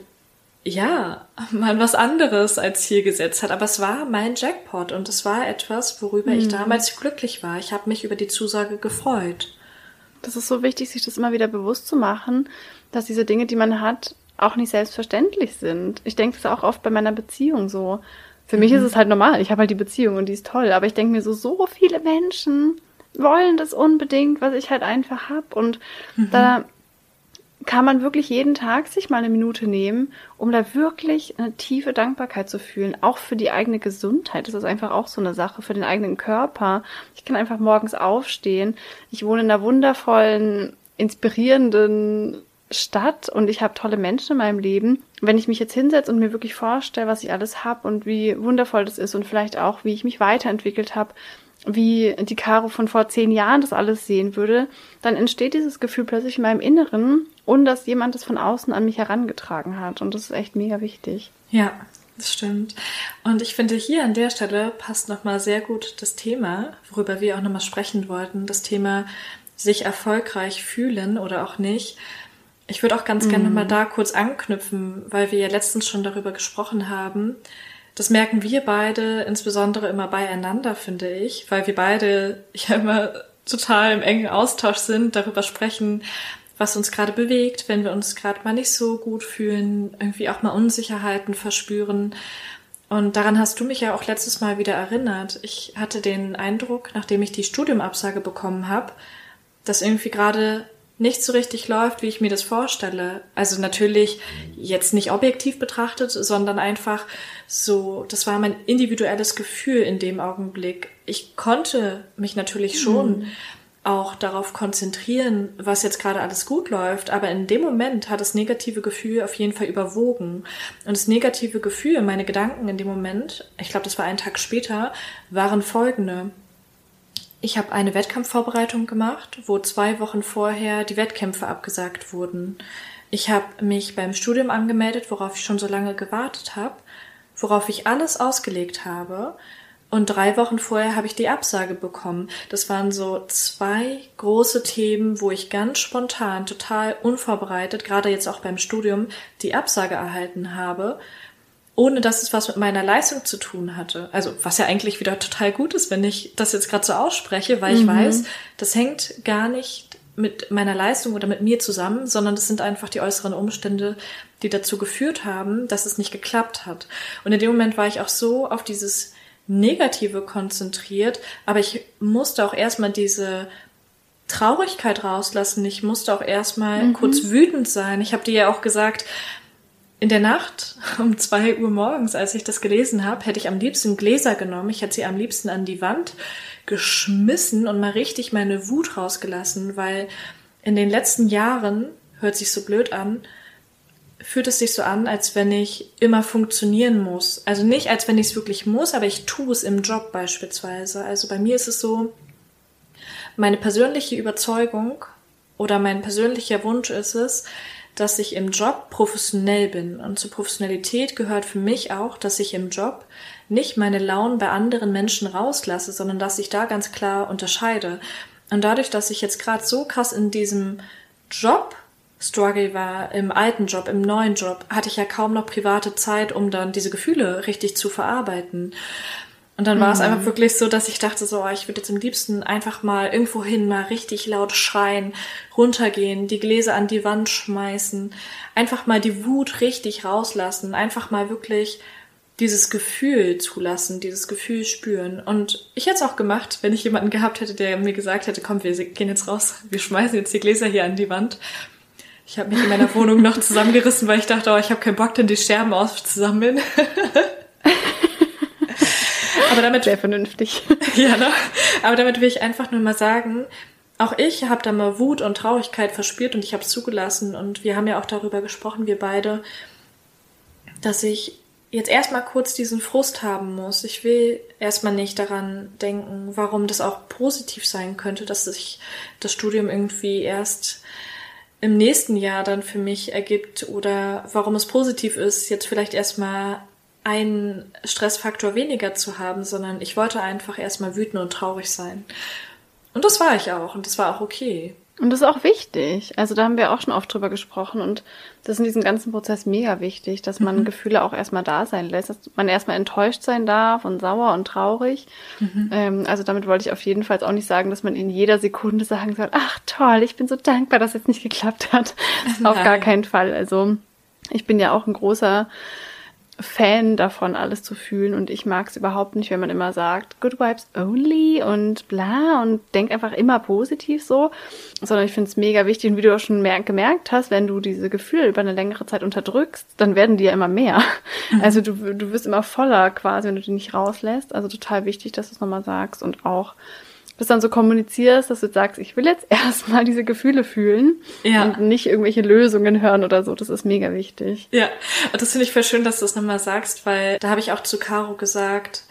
ja, mal was anderes als Ziel gesetzt hat. Aber es war mein Jackpot und es war etwas, worüber mhm. ich damals glücklich war. Ich habe mich über die Zusage gefreut. Das ist so wichtig, sich das immer wieder bewusst zu machen, dass diese Dinge, die man hat, auch nicht selbstverständlich sind. Ich denke das auch oft bei meiner Beziehung so. Für mhm. mich ist es halt normal. Ich habe halt die Beziehung und die ist toll. Aber ich denke mir so, so viele Menschen wollen das unbedingt, was ich halt einfach habe. Und mhm. da kann man wirklich jeden Tag sich mal eine Minute nehmen, um da wirklich eine tiefe Dankbarkeit zu fühlen, auch für die eigene Gesundheit. Das ist einfach auch so eine Sache für den eigenen Körper. Ich kann einfach morgens aufstehen. Ich wohne in einer wundervollen, inspirierenden Stadt und ich habe tolle Menschen in meinem Leben. Wenn ich mich jetzt hinsetze und mir wirklich vorstelle, was ich alles habe und wie wundervoll das ist und vielleicht auch, wie ich mich weiterentwickelt habe, wie die Caro von vor zehn Jahren das alles sehen würde, dann entsteht dieses Gefühl plötzlich in meinem Inneren, ohne dass jemand das von außen an mich herangetragen hat. Und das ist echt mega wichtig. Ja, das stimmt. Und ich finde, hier an der Stelle passt nochmal sehr gut das Thema, worüber wir auch nochmal sprechen wollten, das Thema sich erfolgreich fühlen oder auch nicht. Ich würde auch ganz mm. gerne nochmal da kurz anknüpfen, weil wir ja letztens schon darüber gesprochen haben, das merken wir beide insbesondere immer beieinander, finde ich, weil wir beide ja immer total im engen Austausch sind, darüber sprechen, was uns gerade bewegt, wenn wir uns gerade mal nicht so gut fühlen, irgendwie auch mal Unsicherheiten verspüren. Und daran hast du mich ja auch letztes Mal wieder erinnert. Ich hatte den Eindruck, nachdem ich die Studiumabsage bekommen habe, dass irgendwie gerade nicht so richtig läuft, wie ich mir das vorstelle. Also natürlich jetzt nicht objektiv betrachtet, sondern einfach so, das war mein individuelles Gefühl in dem Augenblick. Ich konnte mich natürlich schon mhm. auch darauf konzentrieren, was jetzt gerade alles gut läuft, aber in dem Moment hat das negative Gefühl auf jeden Fall überwogen. Und das negative Gefühl, meine Gedanken in dem Moment, ich glaube, das war einen Tag später, waren folgende. Ich habe eine Wettkampfvorbereitung gemacht, wo zwei Wochen vorher die Wettkämpfe abgesagt wurden. Ich habe mich beim Studium angemeldet, worauf ich schon so lange gewartet habe, worauf ich alles ausgelegt habe. Und drei Wochen vorher habe ich die Absage bekommen. Das waren so zwei große Themen, wo ich ganz spontan, total unvorbereitet, gerade jetzt auch beim Studium, die Absage erhalten habe ohne dass es was mit meiner Leistung zu tun hatte. Also was ja eigentlich wieder total gut ist, wenn ich das jetzt gerade so ausspreche, weil ich mhm. weiß, das hängt gar nicht mit meiner Leistung oder mit mir zusammen, sondern das sind einfach die äußeren Umstände, die dazu geführt haben, dass es nicht geklappt hat. Und in dem Moment war ich auch so auf dieses Negative konzentriert, aber ich musste auch erstmal diese Traurigkeit rauslassen. Ich musste auch erstmal mhm. kurz wütend sein. Ich habe dir ja auch gesagt, in der Nacht um zwei Uhr morgens, als ich das gelesen habe, hätte ich am liebsten Gläser genommen. Ich hätte sie am liebsten an die Wand geschmissen und mal richtig meine Wut rausgelassen, weil in den letzten Jahren, hört sich so blöd an, fühlt es sich so an, als wenn ich immer funktionieren muss. Also nicht, als wenn ich es wirklich muss, aber ich tue es im Job beispielsweise. Also bei mir ist es so, meine persönliche Überzeugung oder mein persönlicher Wunsch ist es, dass ich im Job professionell bin. Und zur Professionalität gehört für mich auch, dass ich im Job nicht meine Launen bei anderen Menschen rauslasse, sondern dass ich da ganz klar unterscheide. Und dadurch, dass ich jetzt gerade so krass in diesem Job Struggle war, im alten Job, im neuen Job, hatte ich ja kaum noch private Zeit, um dann diese Gefühle richtig zu verarbeiten. Und dann war mhm. es einfach wirklich so, dass ich dachte so, oh, ich würde jetzt am liebsten einfach mal irgendwo hin, mal richtig laut schreien, runtergehen, die Gläser an die Wand schmeißen, einfach mal die Wut richtig rauslassen, einfach mal wirklich dieses Gefühl zulassen, dieses Gefühl spüren. Und ich hätte es auch gemacht, wenn ich jemanden gehabt hätte, der mir gesagt hätte, komm, wir gehen jetzt raus, wir schmeißen jetzt die Gläser hier an die Wand. Ich habe mich in meiner Wohnung noch zusammengerissen, weil ich dachte, oh, ich habe keinen Bock, denn die Scherben auszusammeln. Aber damit sehr vernünftig. ja, ne? Aber damit will ich einfach nur mal sagen, auch ich habe da mal Wut und Traurigkeit verspürt und ich habe es zugelassen und wir haben ja auch darüber gesprochen, wir beide, dass ich jetzt erstmal kurz diesen Frust haben muss. Ich will erstmal nicht daran denken, warum das auch positiv sein könnte, dass sich das Studium irgendwie erst im nächsten Jahr dann für mich ergibt oder warum es positiv ist, jetzt vielleicht erstmal einen Stressfaktor weniger zu haben, sondern ich wollte einfach erstmal wütend und traurig sein. Und das war ich auch und das war auch okay. Und das ist auch wichtig. Also da haben wir auch schon oft drüber gesprochen und das ist in diesem ganzen Prozess mega wichtig, dass man mhm. Gefühle auch erstmal da sein lässt, dass man erstmal enttäuscht sein darf und sauer und traurig. Mhm. Ähm, also damit wollte ich auf jeden Fall auch nicht sagen, dass man in jeder Sekunde sagen soll, ach toll, ich bin so dankbar, dass es jetzt nicht geklappt hat. auf gar keinen Fall. Also ich bin ja auch ein großer Fan davon, alles zu fühlen. Und ich mag es überhaupt nicht, wenn man immer sagt, Good Vibes only und bla und denk einfach immer positiv so. Sondern ich finde es mega wichtig. Und wie du auch schon gemerkt hast, wenn du diese Gefühle über eine längere Zeit unterdrückst, dann werden die ja immer mehr. Mhm. Also du, du wirst immer voller quasi, wenn du die nicht rauslässt. Also total wichtig, dass du es nochmal sagst und auch das dann so kommunizierst, dass du sagst, ich will jetzt erstmal diese Gefühle fühlen ja. und nicht irgendwelche Lösungen hören oder so. Das ist mega wichtig. Ja, und das finde ich voll schön, dass du das nochmal sagst, weil da habe ich auch zu Caro gesagt,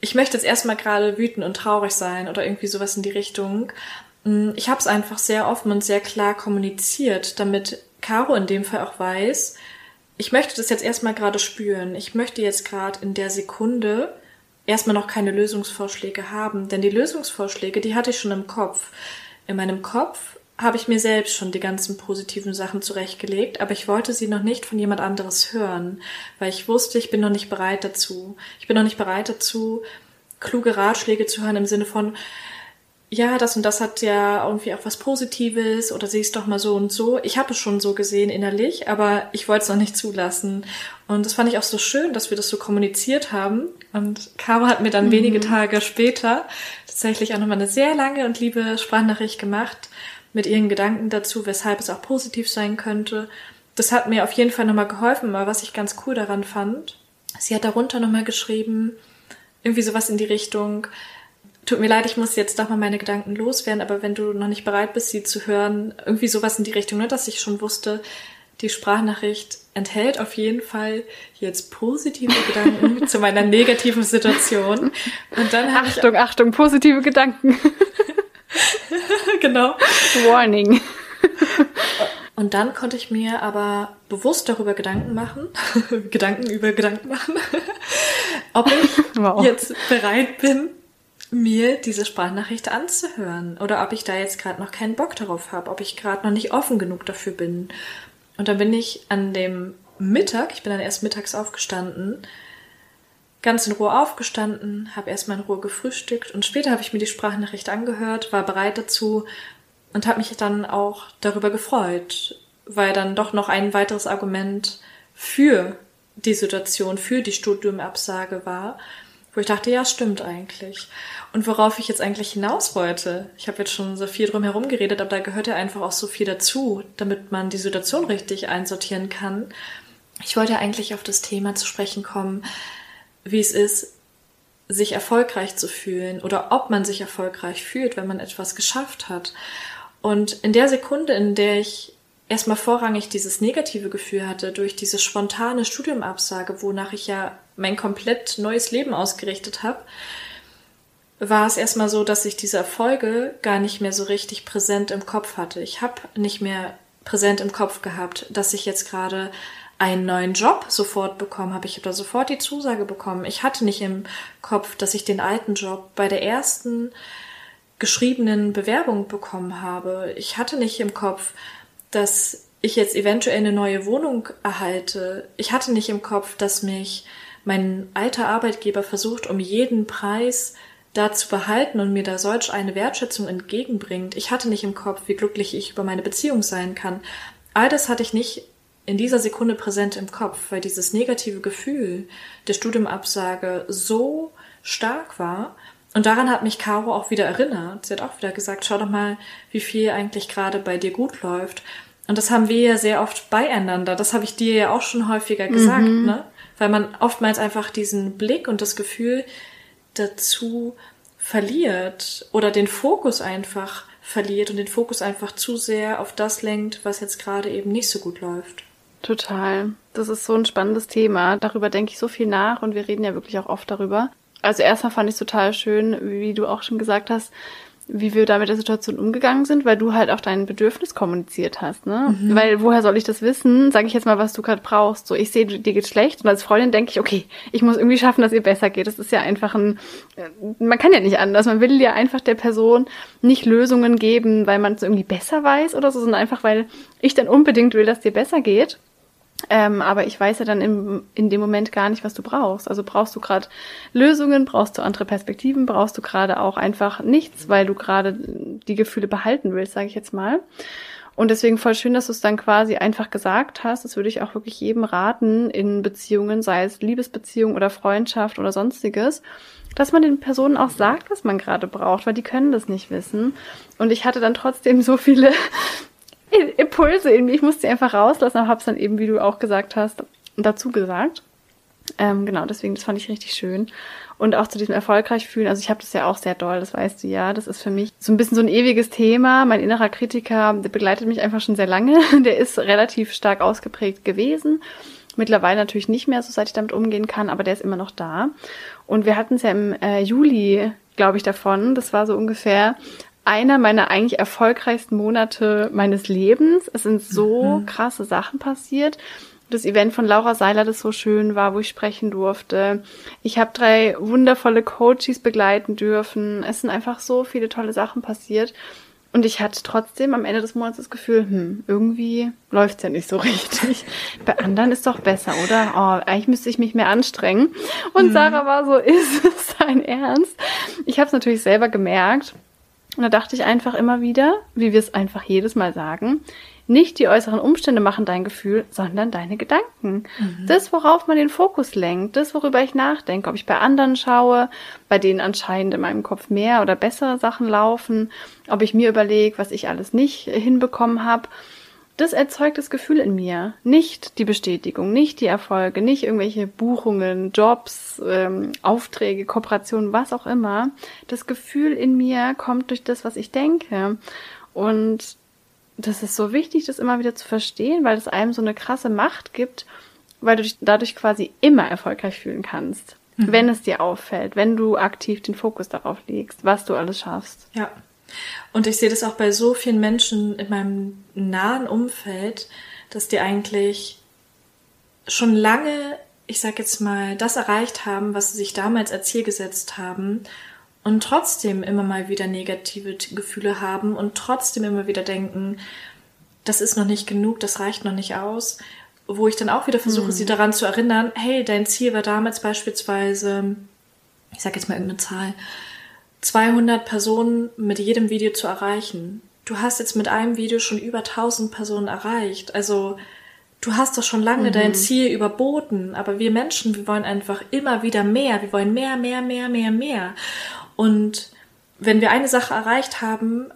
ich möchte jetzt erstmal gerade wütend und traurig sein oder irgendwie sowas in die Richtung. Mm, ich habe es einfach sehr offen und sehr klar kommuniziert, damit Caro in dem Fall auch weiß, ich möchte das jetzt erstmal gerade spüren. Ich möchte jetzt gerade in der Sekunde erstmal noch keine Lösungsvorschläge haben, denn die Lösungsvorschläge, die hatte ich schon im Kopf. In meinem Kopf habe ich mir selbst schon die ganzen positiven Sachen zurechtgelegt, aber ich wollte sie noch nicht von jemand anderes hören, weil ich wusste, ich bin noch nicht bereit dazu. Ich bin noch nicht bereit dazu, kluge Ratschläge zu hören im Sinne von, ja, das und das hat ja irgendwie auch was Positives oder siehst doch mal so und so. Ich habe es schon so gesehen innerlich, aber ich wollte es noch nicht zulassen. Und das fand ich auch so schön, dass wir das so kommuniziert haben. Und Caro hat mir dann mhm. wenige Tage später tatsächlich auch nochmal eine sehr lange und liebe Sprachnachricht gemacht mit ihren Gedanken dazu, weshalb es auch positiv sein könnte. Das hat mir auf jeden Fall nochmal geholfen, aber was ich ganz cool daran fand, sie hat darunter nochmal geschrieben, irgendwie sowas in die Richtung, tut mir leid, ich muss jetzt doch mal meine Gedanken loswerden, aber wenn du noch nicht bereit bist, sie zu hören, irgendwie sowas in die Richtung, ne, dass ich schon wusste, die Sprachnachricht enthält auf jeden Fall jetzt positive Gedanken zu meiner negativen Situation. Und dann Achtung, ich, Achtung, positive Gedanken. genau. Warning. Und dann konnte ich mir aber bewusst darüber Gedanken machen, Gedanken über Gedanken machen, ob ich wow. jetzt bereit bin, mir diese Sprachnachricht anzuhören oder ob ich da jetzt gerade noch keinen Bock darauf habe, ob ich gerade noch nicht offen genug dafür bin. Und dann bin ich an dem Mittag, ich bin dann erst mittags aufgestanden, ganz in Ruhe aufgestanden, habe erstmal in Ruhe gefrühstückt und später habe ich mir die Sprachnachricht angehört, war bereit dazu und habe mich dann auch darüber gefreut, weil dann doch noch ein weiteres Argument für die Situation, für die Studiumabsage war wo ich dachte, ja, stimmt eigentlich. Und worauf ich jetzt eigentlich hinaus wollte, ich habe jetzt schon so viel drum herum geredet, aber da gehört ja einfach auch so viel dazu, damit man die Situation richtig einsortieren kann. Ich wollte eigentlich auf das Thema zu sprechen kommen, wie es ist, sich erfolgreich zu fühlen oder ob man sich erfolgreich fühlt, wenn man etwas geschafft hat. Und in der Sekunde, in der ich erstmal vorrangig dieses negative Gefühl hatte durch diese spontane Studiumabsage, wonach ich ja mein komplett neues Leben ausgerichtet habe, war es erstmal so, dass ich diese Erfolge gar nicht mehr so richtig präsent im Kopf hatte. Ich habe nicht mehr präsent im Kopf gehabt, dass ich jetzt gerade einen neuen Job sofort bekommen habe. Ich habe da sofort die Zusage bekommen. Ich hatte nicht im Kopf, dass ich den alten Job bei der ersten geschriebenen Bewerbung bekommen habe. Ich hatte nicht im Kopf, dass ich jetzt eventuell eine neue Wohnung erhalte. Ich hatte nicht im Kopf, dass mich mein alter Arbeitgeber versucht, um jeden Preis da zu behalten und mir da solch eine Wertschätzung entgegenbringt. Ich hatte nicht im Kopf, wie glücklich ich über meine Beziehung sein kann. All das hatte ich nicht in dieser Sekunde präsent im Kopf, weil dieses negative Gefühl der Studiumabsage so stark war. Und daran hat mich Caro auch wieder erinnert. Sie hat auch wieder gesagt, schau doch mal, wie viel eigentlich gerade bei dir gut läuft. Und das haben wir ja sehr oft beieinander. Das habe ich dir ja auch schon häufiger gesagt, mhm. ne? Weil man oftmals einfach diesen Blick und das Gefühl dazu verliert oder den Fokus einfach verliert und den Fokus einfach zu sehr auf das lenkt, was jetzt gerade eben nicht so gut läuft. Total. Das ist so ein spannendes Thema. Darüber denke ich so viel nach und wir reden ja wirklich auch oft darüber. Also erstmal fand ich es total schön, wie du auch schon gesagt hast, wie wir da mit der Situation umgegangen sind, weil du halt auch dein Bedürfnis kommuniziert hast, ne? Mhm. Weil woher soll ich das wissen? Sag ich jetzt mal, was du gerade brauchst. So, ich sehe, dir geht's schlecht und als Freundin denke ich, okay, ich muss irgendwie schaffen, dass ihr besser geht. Das ist ja einfach ein, man kann ja nicht anders. Man will ja einfach der Person nicht Lösungen geben, weil man es irgendwie besser weiß oder so, sondern einfach, weil ich dann unbedingt will, dass dir besser geht. Ähm, aber ich weiß ja dann im, in dem Moment gar nicht, was du brauchst. Also brauchst du gerade Lösungen, brauchst du andere Perspektiven, brauchst du gerade auch einfach nichts, weil du gerade die Gefühle behalten willst, sage ich jetzt mal. Und deswegen voll schön, dass du es dann quasi einfach gesagt hast. Das würde ich auch wirklich jedem raten in Beziehungen, sei es Liebesbeziehung oder Freundschaft oder sonstiges, dass man den Personen auch sagt, was man gerade braucht, weil die können das nicht wissen. Und ich hatte dann trotzdem so viele Impulse in mir. Ich musste sie einfach rauslassen, aber hab's dann eben, wie du auch gesagt hast, dazu gesagt. Ähm, genau, deswegen, das fand ich richtig schön. Und auch zu diesem erfolgreich fühlen, also ich habe das ja auch sehr doll, das weißt du ja. Das ist für mich so ein bisschen so ein ewiges Thema. Mein innerer Kritiker, der begleitet mich einfach schon sehr lange. Der ist relativ stark ausgeprägt gewesen. Mittlerweile natürlich nicht mehr, so seit ich damit umgehen kann, aber der ist immer noch da. Und wir hatten es ja im äh, Juli, glaube ich, davon. Das war so ungefähr, einer meiner eigentlich erfolgreichsten Monate meines Lebens. Es sind so mhm. krasse Sachen passiert. Das Event von Laura Seiler, das so schön war, wo ich sprechen durfte. Ich habe drei wundervolle Coaches begleiten dürfen. Es sind einfach so viele tolle Sachen passiert. Und ich hatte trotzdem am Ende des Monats das Gefühl, hm, irgendwie läuft's ja nicht so richtig. Bei anderen ist doch besser, oder? Oh, eigentlich müsste ich mich mehr anstrengen. Und mhm. Sarah war so, ist es dein Ernst? Ich habe es natürlich selber gemerkt und da dachte ich einfach immer wieder, wie wir es einfach jedes Mal sagen, nicht die äußeren Umstände machen dein Gefühl, sondern deine Gedanken. Mhm. Das, worauf man den Fokus lenkt, das, worüber ich nachdenke, ob ich bei anderen schaue, bei denen anscheinend in meinem Kopf mehr oder bessere Sachen laufen, ob ich mir überlege, was ich alles nicht hinbekommen habe das erzeugt das Gefühl in mir. Nicht die Bestätigung, nicht die Erfolge, nicht irgendwelche Buchungen, Jobs, ähm, Aufträge, Kooperationen, was auch immer. Das Gefühl in mir kommt durch das, was ich denke. Und das ist so wichtig, das immer wieder zu verstehen, weil es einem so eine krasse Macht gibt, weil du dich dadurch quasi immer erfolgreich fühlen kannst. Mhm. Wenn es dir auffällt, wenn du aktiv den Fokus darauf legst, was du alles schaffst. Ja. Und ich sehe das auch bei so vielen Menschen in meinem nahen Umfeld, dass die eigentlich schon lange, ich sag jetzt mal, das erreicht haben, was sie sich damals als Ziel gesetzt haben und trotzdem immer mal wieder negative Gefühle haben und trotzdem immer wieder denken, das ist noch nicht genug, das reicht noch nicht aus, wo ich dann auch wieder versuche, hm. sie daran zu erinnern, hey, dein Ziel war damals beispielsweise, ich sag jetzt mal irgendeine Zahl, 200 Personen mit jedem Video zu erreichen. Du hast jetzt mit einem Video schon über 1000 Personen erreicht. Also du hast doch schon lange mhm. dein Ziel überboten, aber wir Menschen, wir wollen einfach immer wieder mehr, wir wollen mehr, mehr, mehr, mehr, mehr. Und wenn wir eine Sache erreicht haben,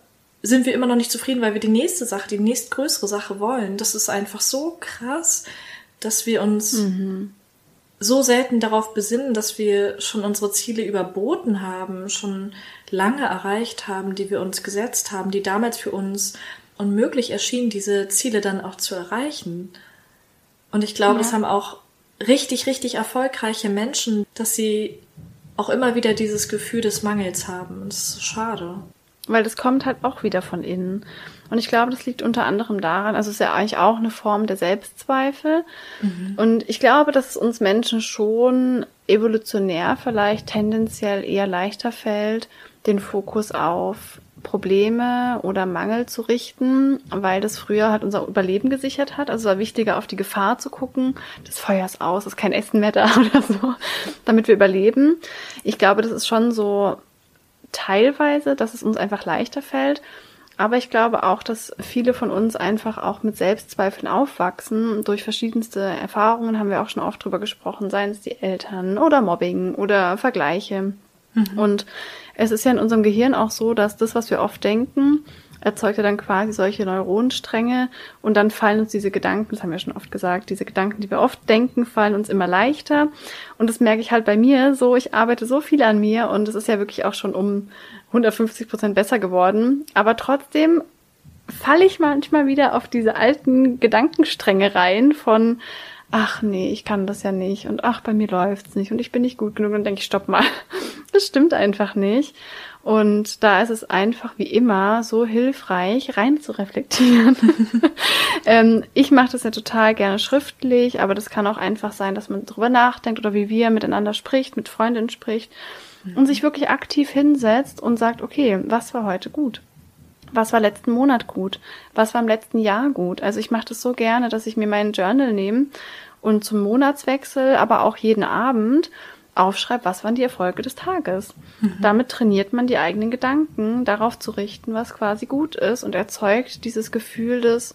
sind wir immer noch nicht zufrieden, weil wir die nächste Sache, die nächstgrößere Sache wollen. Das ist einfach so krass, dass wir uns mhm. So selten darauf besinnen, dass wir schon unsere Ziele überboten haben, schon lange erreicht haben, die wir uns gesetzt haben, die damals für uns unmöglich erschienen, diese Ziele dann auch zu erreichen. Und ich glaube, ja. das haben auch richtig, richtig erfolgreiche Menschen, dass sie auch immer wieder dieses Gefühl des Mangels haben. Und das ist so schade. Weil das kommt halt auch wieder von innen. Und ich glaube, das liegt unter anderem daran, also es ist ja eigentlich auch eine Form der Selbstzweifel. Mhm. Und ich glaube, dass es uns Menschen schon evolutionär vielleicht tendenziell eher leichter fällt, den Fokus auf Probleme oder Mangel zu richten, weil das früher halt unser Überleben gesichert hat. Also es war wichtiger, auf die Gefahr zu gucken. Das Feuer ist aus, ist kein Essen mehr da oder so, damit wir überleben. Ich glaube, das ist schon so teilweise, dass es uns einfach leichter fällt. Aber ich glaube auch, dass viele von uns einfach auch mit Selbstzweifeln aufwachsen. Durch verschiedenste Erfahrungen haben wir auch schon oft drüber gesprochen, seien es die Eltern oder Mobbing oder Vergleiche. Mhm. Und es ist ja in unserem Gehirn auch so, dass das, was wir oft denken, erzeugt ja dann quasi solche Neuronenstränge und dann fallen uns diese Gedanken, das haben wir schon oft gesagt, diese Gedanken, die wir oft denken, fallen uns immer leichter. Und das merke ich halt bei mir so, ich arbeite so viel an mir und es ist ja wirklich auch schon um 150 Prozent besser geworden. Aber trotzdem falle ich manchmal wieder auf diese alten Gedankenstränge rein von, ach nee, ich kann das ja nicht und ach, bei mir läuft's nicht und ich bin nicht gut genug und denke ich, stopp mal, das stimmt einfach nicht. Und da ist es einfach wie immer so hilfreich, rein zu reflektieren. ähm, ich mache das ja total gerne schriftlich, aber das kann auch einfach sein, dass man drüber nachdenkt oder wie wir miteinander spricht, mit Freundinnen spricht mhm. und sich wirklich aktiv hinsetzt und sagt, okay, was war heute gut? Was war letzten Monat gut? Was war im letzten Jahr gut? Also ich mache das so gerne, dass ich mir meinen Journal nehme und zum Monatswechsel, aber auch jeden Abend aufschreibt, was waren die Erfolge des Tages. Mhm. Damit trainiert man die eigenen Gedanken, darauf zu richten, was quasi gut ist und erzeugt dieses Gefühl des,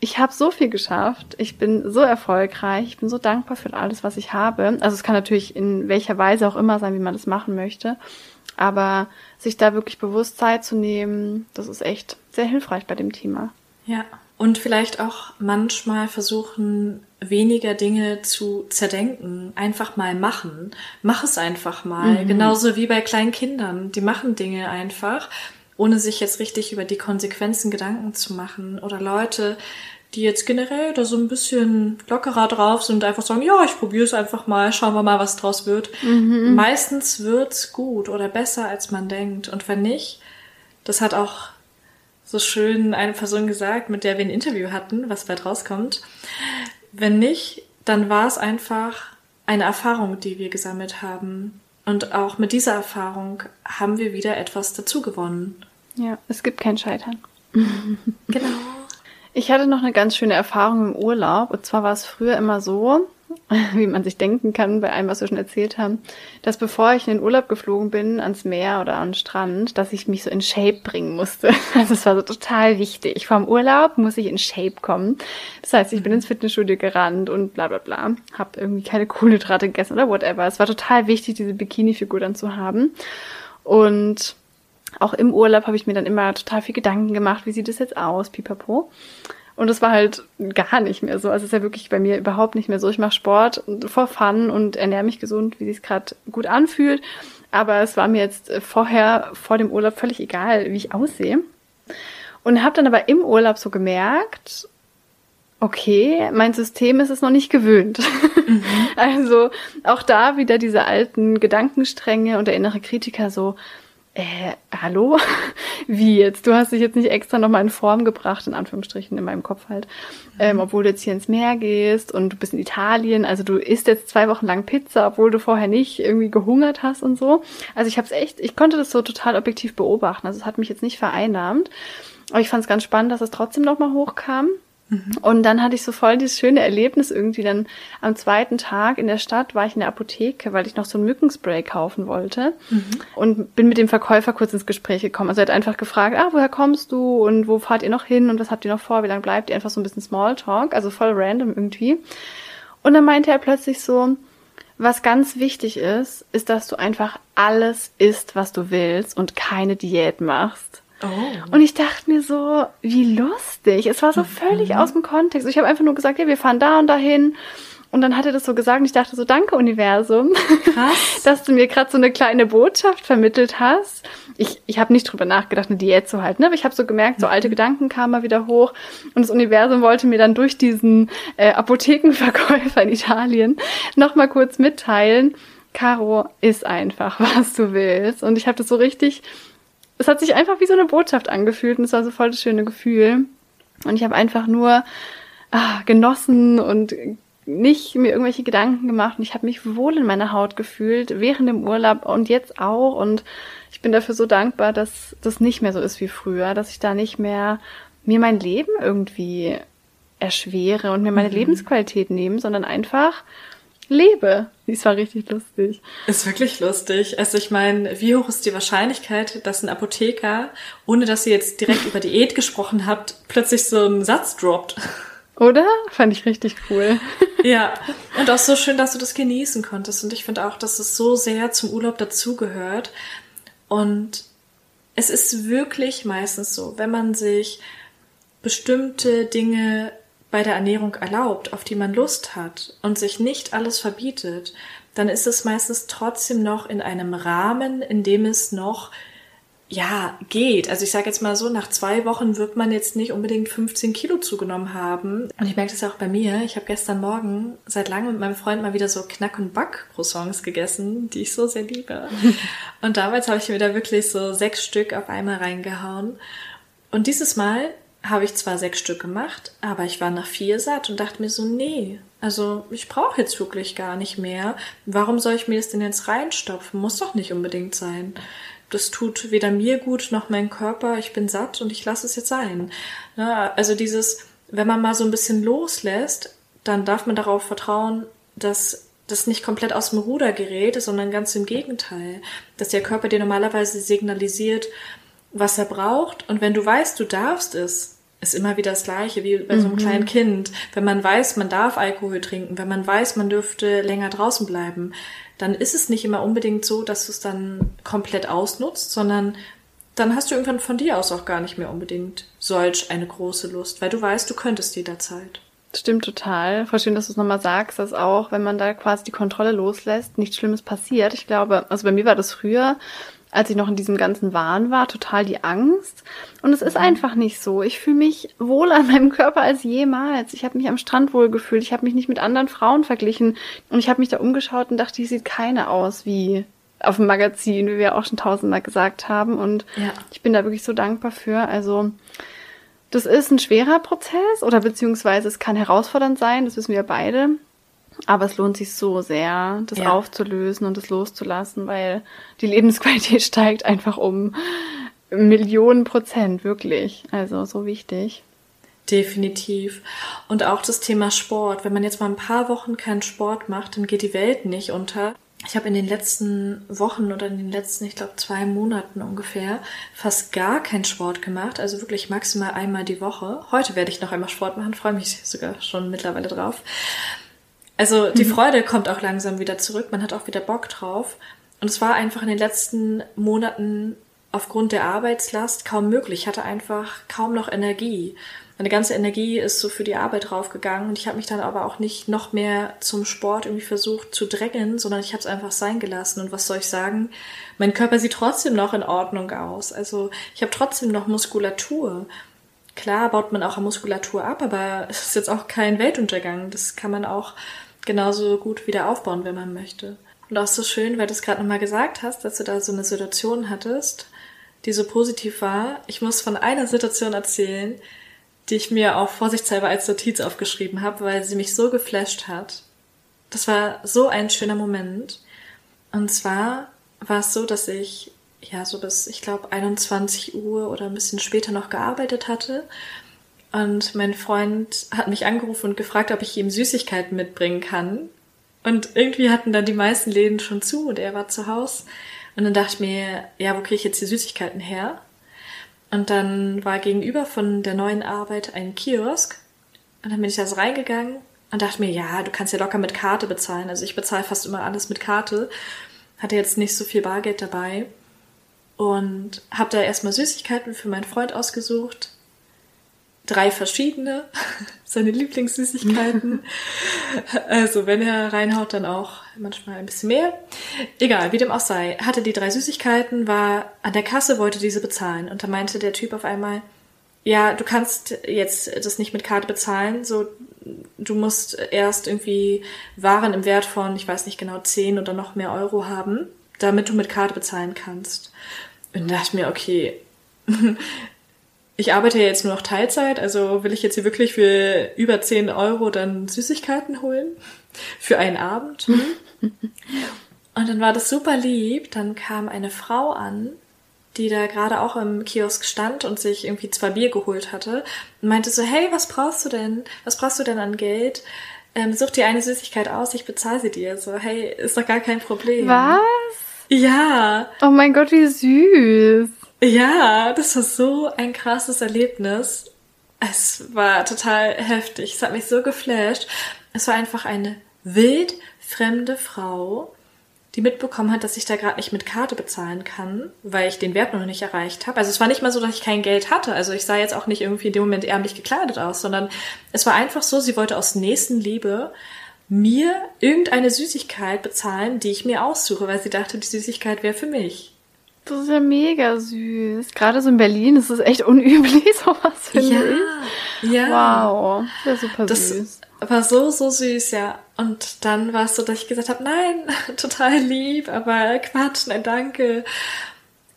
ich habe so viel geschafft, ich bin so erfolgreich, ich bin so dankbar für alles, was ich habe. Also es kann natürlich in welcher Weise auch immer sein, wie man das machen möchte. Aber sich da wirklich bewusst Zeit zu nehmen, das ist echt sehr hilfreich bei dem Thema. Ja. Und vielleicht auch manchmal versuchen, weniger Dinge zu zerdenken. Einfach mal machen. Mach es einfach mal. Mhm. Genauso wie bei kleinen Kindern. Die machen Dinge einfach, ohne sich jetzt richtig über die Konsequenzen Gedanken zu machen. Oder Leute, die jetzt generell da so ein bisschen lockerer drauf sind, einfach sagen, ja, ich probiere es einfach mal, schauen wir mal, was draus wird. Mhm. Meistens wird's gut oder besser, als man denkt. Und wenn nicht, das hat auch so schön eine Person gesagt, mit der wir ein Interview hatten, was bald rauskommt. Wenn nicht, dann war es einfach eine Erfahrung, die wir gesammelt haben. Und auch mit dieser Erfahrung haben wir wieder etwas dazu gewonnen. Ja, es gibt kein Scheitern. genau. Ich hatte noch eine ganz schöne Erfahrung im Urlaub. Und zwar war es früher immer so, wie man sich denken kann bei allem, was wir schon erzählt haben, dass bevor ich in den Urlaub geflogen bin, ans Meer oder an den Strand, dass ich mich so in Shape bringen musste. Also es war so total wichtig. Vor dem Urlaub muss ich in Shape kommen. Das heißt, ich bin ins Fitnessstudio gerannt und bla bla bla. Hab irgendwie keine Kohlenhydrate gegessen oder whatever. Es war total wichtig, diese Bikini-Figur dann zu haben. Und auch im Urlaub habe ich mir dann immer total viel Gedanken gemacht, wie sieht es jetzt aus, pipapo. Und es war halt gar nicht mehr so. Also es ist ja wirklich bei mir überhaupt nicht mehr so. Ich mache Sport for Fun und ernähre mich gesund, wie sich gerade gut anfühlt. Aber es war mir jetzt vorher, vor dem Urlaub, völlig egal, wie ich aussehe. Und habe dann aber im Urlaub so gemerkt, okay, mein System ist es noch nicht gewöhnt. Mhm. Also auch da wieder diese alten Gedankenstränge und der innere Kritiker so, äh, hallo? Wie jetzt? Du hast dich jetzt nicht extra nochmal in Form gebracht, in Anführungsstrichen, in meinem Kopf halt. Ähm, obwohl du jetzt hier ins Meer gehst und du bist in Italien, also du isst jetzt zwei Wochen lang Pizza, obwohl du vorher nicht irgendwie gehungert hast und so. Also ich habe es echt, ich konnte das so total objektiv beobachten. Also es hat mich jetzt nicht vereinnahmt. Aber ich fand es ganz spannend, dass es trotzdem nochmal hochkam. Und dann hatte ich so voll dieses schöne Erlebnis irgendwie. Dann am zweiten Tag in der Stadt war ich in der Apotheke, weil ich noch so ein Mückenspray kaufen wollte. Mhm. Und bin mit dem Verkäufer kurz ins Gespräch gekommen. Also er hat einfach gefragt, ah, woher kommst du und wo fahrt ihr noch hin und was habt ihr noch vor, wie lange bleibt ihr? Einfach so ein bisschen Smalltalk, also voll random irgendwie. Und dann meinte er plötzlich so, was ganz wichtig ist, ist, dass du einfach alles isst, was du willst und keine Diät machst. Oh. Und ich dachte mir so, wie lustig. Es war so völlig mhm. aus dem Kontext. Ich habe einfach nur gesagt, ja, wir fahren da und dahin. Und dann hat er das so gesagt und ich dachte so, danke Universum, Krass. dass du mir gerade so eine kleine Botschaft vermittelt hast. Ich, ich habe nicht drüber nachgedacht, eine Diät zu halten, ne? aber ich habe so gemerkt, so alte mhm. Gedanken kamen mal wieder hoch und das Universum wollte mir dann durch diesen äh, Apothekenverkäufer in Italien nochmal kurz mitteilen, Caro, ist einfach, was du willst. Und ich habe das so richtig es hat sich einfach wie so eine Botschaft angefühlt und es war so voll das schöne Gefühl. Und ich habe einfach nur ah, genossen und nicht mir irgendwelche Gedanken gemacht und ich habe mich wohl in meiner Haut gefühlt während dem Urlaub und jetzt auch und ich bin dafür so dankbar, dass das nicht mehr so ist wie früher, dass ich da nicht mehr mir mein Leben irgendwie erschwere und mir meine mhm. Lebensqualität nehme, sondern einfach lebe. Dies war richtig lustig. Ist wirklich lustig. Also ich meine, wie hoch ist die Wahrscheinlichkeit, dass ein Apotheker, ohne dass ihr jetzt direkt über Diät gesprochen habt, plötzlich so einen Satz droppt? Oder? Fand ich richtig cool. Ja, und auch so schön, dass du das genießen konntest. Und ich finde auch, dass es so sehr zum Urlaub dazugehört. Und es ist wirklich meistens so, wenn man sich bestimmte Dinge bei der Ernährung erlaubt, auf die man Lust hat und sich nicht alles verbietet, dann ist es meistens trotzdem noch in einem Rahmen, in dem es noch ja, geht. Also ich sage jetzt mal so, nach zwei Wochen wird man jetzt nicht unbedingt 15 Kilo zugenommen haben. Und ich merke das auch bei mir. Ich habe gestern Morgen seit langem mit meinem Freund mal wieder so Knack- und Back-Croissants gegessen, die ich so sehr liebe. und damals habe ich mir da wirklich so sechs Stück auf einmal reingehauen. Und dieses Mal habe ich zwar sechs Stück gemacht, aber ich war nach vier satt und dachte mir so, nee, also ich brauche jetzt wirklich gar nicht mehr. Warum soll ich mir das denn jetzt reinstopfen? Muss doch nicht unbedingt sein. Das tut weder mir gut noch mein Körper. Ich bin satt und ich lasse es jetzt sein. Ne, also dieses, wenn man mal so ein bisschen loslässt, dann darf man darauf vertrauen, dass das nicht komplett aus dem Ruder gerät, sondern ganz im Gegenteil. Dass der Körper dir normalerweise signalisiert, was er braucht. Und wenn du weißt, du darfst es, ist immer wieder das Gleiche wie bei so einem mhm. kleinen Kind. Wenn man weiß, man darf Alkohol trinken, wenn man weiß, man dürfte länger draußen bleiben, dann ist es nicht immer unbedingt so, dass du es dann komplett ausnutzt, sondern dann hast du irgendwann von dir aus auch gar nicht mehr unbedingt solch eine große Lust, weil du weißt, du könntest jederzeit. Stimmt total. Voll schön, dass du es nochmal sagst, dass auch, wenn man da quasi die Kontrolle loslässt, nichts Schlimmes passiert. Ich glaube, also bei mir war das früher, als ich noch in diesem ganzen Wahn war, total die Angst. Und es ist mhm. einfach nicht so. Ich fühle mich wohler an meinem Körper als jemals. Ich habe mich am Strand wohl gefühlt. Ich habe mich nicht mit anderen Frauen verglichen. Und ich habe mich da umgeschaut und dachte, die sieht keine aus wie auf dem Magazin, wie wir auch schon tausendmal gesagt haben. Und ja. ich bin da wirklich so dankbar für. Also das ist ein schwerer Prozess oder beziehungsweise es kann herausfordernd sein, das wissen wir beide. Aber es lohnt sich so sehr, das ja. aufzulösen und es loszulassen, weil die Lebensqualität steigt einfach um Millionen Prozent, wirklich. Also so wichtig. Definitiv. Und auch das Thema Sport. Wenn man jetzt mal ein paar Wochen keinen Sport macht, dann geht die Welt nicht unter. Ich habe in den letzten Wochen oder in den letzten, ich glaube, zwei Monaten ungefähr fast gar keinen Sport gemacht. Also wirklich maximal einmal die Woche. Heute werde ich noch einmal Sport machen, freue mich sogar schon mittlerweile drauf. Also die mhm. Freude kommt auch langsam wieder zurück, man hat auch wieder Bock drauf. Und es war einfach in den letzten Monaten aufgrund der Arbeitslast kaum möglich. Ich hatte einfach kaum noch Energie. Meine ganze Energie ist so für die Arbeit draufgegangen und ich habe mich dann aber auch nicht noch mehr zum Sport irgendwie versucht zu drängen, sondern ich habe es einfach sein gelassen. Und was soll ich sagen? Mein Körper sieht trotzdem noch in Ordnung aus. Also ich habe trotzdem noch Muskulatur. Klar baut man auch an Muskulatur ab, aber es ist jetzt auch kein Weltuntergang. Das kann man auch genauso gut wieder aufbauen, wenn man möchte. Und auch so schön, weil du es gerade nochmal gesagt hast, dass du da so eine Situation hattest, die so positiv war. Ich muss von einer Situation erzählen, die ich mir auch vorsichtshalber als Notiz aufgeschrieben habe, weil sie mich so geflasht hat. Das war so ein schöner Moment. Und zwar war es so, dass ich ja so bis, ich glaube, 21 Uhr oder ein bisschen später noch gearbeitet hatte Und mein Freund hat mich angerufen und gefragt, ob ich ihm Süßigkeiten mitbringen kann. Und irgendwie hatten dann die meisten Läden schon zu und er war zu Hause. Und dann dachte ich mir, ja, wo kriege ich jetzt die Süßigkeiten her? Und dann war gegenüber von der neuen Arbeit ein Kiosk. Und dann bin ich da so reingegangen und dachte mir, ja, du kannst ja locker mit Karte bezahlen. Also ich bezahle fast immer alles mit Karte. Hatte jetzt nicht so viel Bargeld dabei. Und habe da erstmal Süßigkeiten für meinen Freund ausgesucht drei verschiedene, seine Lieblingssüßigkeiten. also wenn er reinhaut, dann auch manchmal ein bisschen mehr. Egal, wie dem auch sei. Hatte die drei Süßigkeiten, war an der Kasse, wollte diese bezahlen. Und da meinte der Typ auf einmal, ja, du kannst jetzt das nicht mit Karte bezahlen, so, du musst erst irgendwie Waren im Wert von, ich weiß nicht genau, 10 oder noch mehr Euro haben, damit du mit Karte bezahlen kannst. Und da dachte ich mir, okay, ich arbeite ja jetzt nur noch Teilzeit, also will ich jetzt hier wirklich für über 10 Euro dann Süßigkeiten holen? Für einen Abend? Und dann war das super lieb. Dann kam eine Frau an, die da gerade auch im Kiosk stand und sich irgendwie zwei Bier geholt hatte und meinte so, hey, was brauchst du denn? Was brauchst du denn an Geld? Ähm, such dir eine Süßigkeit aus, ich bezahle sie dir. So, hey, ist doch gar kein Problem. Was? Ja. Oh mein Gott, wie süß. Ja, das war so ein krasses Erlebnis. Es war total heftig. Es hat mich so geflasht. Es war einfach eine wild fremde Frau, die mitbekommen hat, dass ich da gerade nicht mit Karte bezahlen kann, weil ich den Wert noch nicht erreicht habe. Also es war nicht mal so, dass ich kein Geld hatte. Also ich sah jetzt auch nicht irgendwie in dem Moment ärmlich gekleidet aus, sondern es war einfach so, sie wollte aus Nächstenliebe mir irgendeine Süßigkeit bezahlen, die ich mir aussuche, weil sie dachte, die Süßigkeit wäre für mich. Das ist ja mega süß. Gerade so in Berlin ist es echt unüblich, sowas finde ja, ich. Ja. Wow. Das ist super das süß. War so, so süß, ja. Und dann war es so, dass ich gesagt habe, nein, total lieb, aber Quatsch, nein, danke.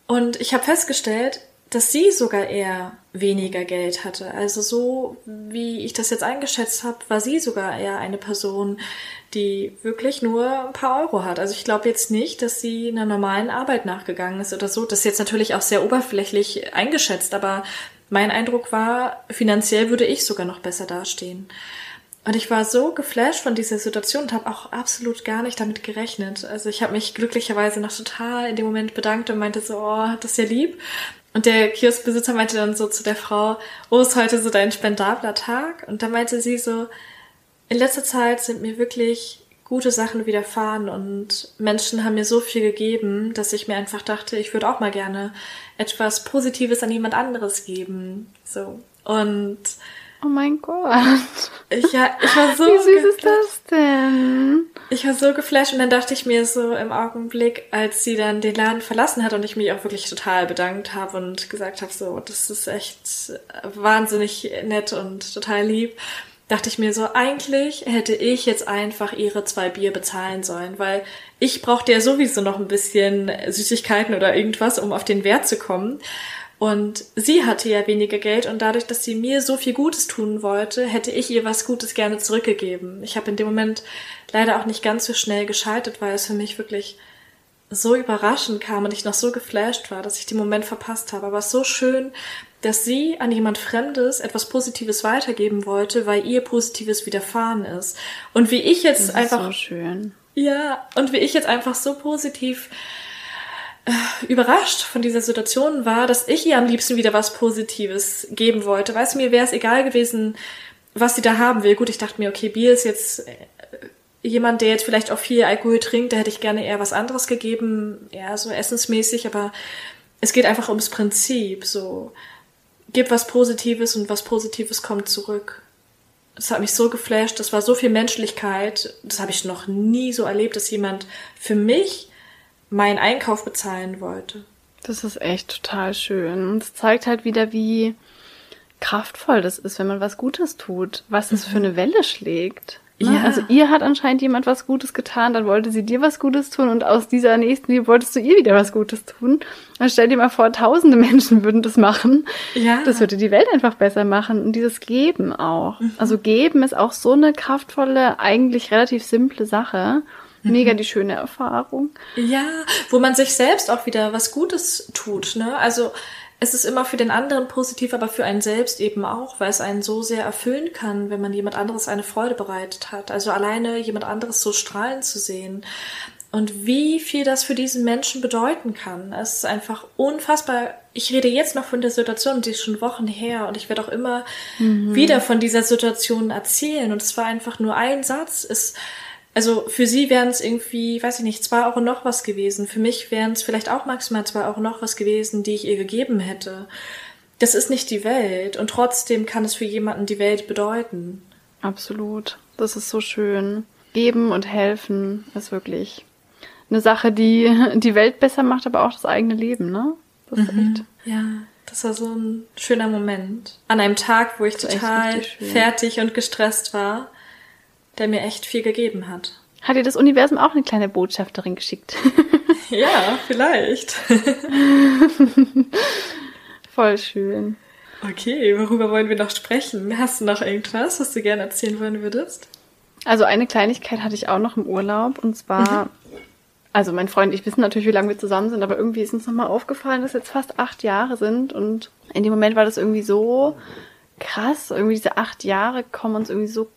Und ich habe festgestellt, dass sie sogar eher weniger Geld hatte. Also so, wie ich das jetzt eingeschätzt habe, war sie sogar eher eine Person, die wirklich nur ein paar Euro hat. Also ich glaube jetzt nicht, dass sie einer normalen Arbeit nachgegangen ist oder so. Das ist jetzt natürlich auch sehr oberflächlich eingeschätzt, aber mein Eindruck war, finanziell würde ich sogar noch besser dastehen. Und ich war so geflasht von dieser Situation und habe auch absolut gar nicht damit gerechnet. Also ich habe mich glücklicherweise noch total in dem Moment bedankt und meinte so, oh, das ist ja lieb. Und der Kioskbesitzer meinte dann so zu der Frau, oh, ist heute so dein spendabler Tag? Und da meinte sie so, in letzter Zeit sind mir wirklich gute Sachen widerfahren und Menschen haben mir so viel gegeben, dass ich mir einfach dachte, ich würde auch mal gerne etwas Positives an jemand anderes geben. So. Und Oh mein Gott. Ich, ja, ich war so. Wie süß ist das denn? Ich war so geflasht und dann dachte ich mir so im Augenblick, als sie dann den Laden verlassen hat und ich mich auch wirklich total bedankt habe und gesagt habe, so, das ist echt wahnsinnig nett und total lieb, dachte ich mir so, eigentlich hätte ich jetzt einfach ihre zwei Bier bezahlen sollen, weil ich brauchte ja sowieso noch ein bisschen Süßigkeiten oder irgendwas, um auf den Wert zu kommen. Und sie hatte ja weniger Geld und dadurch, dass sie mir so viel Gutes tun wollte, hätte ich ihr was Gutes gerne zurückgegeben. Ich habe in dem Moment leider auch nicht ganz so schnell geschaltet, weil es für mich wirklich so überraschend kam und ich noch so geflasht war, dass ich den Moment verpasst habe. Aber es ist so schön, dass sie an jemand Fremdes etwas Positives weitergeben wollte, weil ihr Positives widerfahren ist. Und wie ich jetzt das ist einfach. So schön. Ja, und wie ich jetzt einfach so positiv überrascht von dieser Situation war, dass ich ihr am liebsten wieder was Positives geben wollte. Weißt du, mir wäre es egal gewesen, was sie da haben will. Gut, ich dachte mir, okay, Bier ist jetzt äh, jemand, der jetzt vielleicht auch viel Alkohol trinkt, da hätte ich gerne eher was anderes gegeben, eher so essensmäßig, aber es geht einfach ums Prinzip, so gib was Positives und was Positives kommt zurück. Das hat mich so geflasht, das war so viel Menschlichkeit, das habe ich noch nie so erlebt, dass jemand für mich meinen Einkauf bezahlen wollte. Das ist echt total schön. Und es zeigt halt wieder, wie kraftvoll das ist, wenn man was Gutes tut, was es für eine Welle schlägt. Ne? Ja. Also ihr hat anscheinend jemand was Gutes getan, dann wollte sie dir was Gutes tun und aus dieser nächsten Liebe wolltest du ihr wieder was Gutes tun. Dann stell dir mal vor, tausende Menschen würden das machen. Ja. Das würde die Welt einfach besser machen und dieses Geben auch. Mhm. Also Geben ist auch so eine kraftvolle, eigentlich relativ simple Sache. Mega die schöne Erfahrung. Ja, wo man sich selbst auch wieder was Gutes tut, ne? Also es ist immer für den anderen positiv, aber für einen selbst eben auch, weil es einen so sehr erfüllen kann, wenn man jemand anderes eine Freude bereitet hat. Also alleine jemand anderes so strahlen zu sehen. Und wie viel das für diesen Menschen bedeuten kann. Es ist einfach unfassbar. Ich rede jetzt noch von der Situation, die ist schon Wochen her und ich werde auch immer mhm. wieder von dieser Situation erzählen. Und es war einfach nur ein Satz. Es, also für sie wären es irgendwie, weiß ich nicht, zwei Euro noch was gewesen. Für mich wären es vielleicht auch maximal zwei Euro noch was gewesen, die ich ihr gegeben hätte. Das ist nicht die Welt und trotzdem kann es für jemanden die Welt bedeuten. Absolut. Das ist so schön. Geben und helfen ist wirklich eine Sache, die die Welt besser macht, aber auch das eigene Leben, ne? Das ist mhm. echt. Ja, das war so ein schöner Moment. An einem Tag, wo ich total fertig und gestresst war, der mir echt viel gegeben hat. Hat dir das Universum auch eine kleine Botschafterin geschickt? ja, vielleicht. Voll schön. Okay, worüber wollen wir noch sprechen? Hast du noch irgendwas, was du gerne erzählen wollen würdest? Also eine Kleinigkeit hatte ich auch noch im Urlaub und zwar mhm also mein Freund und ich wissen natürlich, wie lange wir zusammen sind, aber irgendwie ist uns nochmal aufgefallen, dass jetzt fast acht Jahre sind und in dem Moment war das irgendwie so krass, irgendwie diese acht Jahre kommen uns irgendwie so,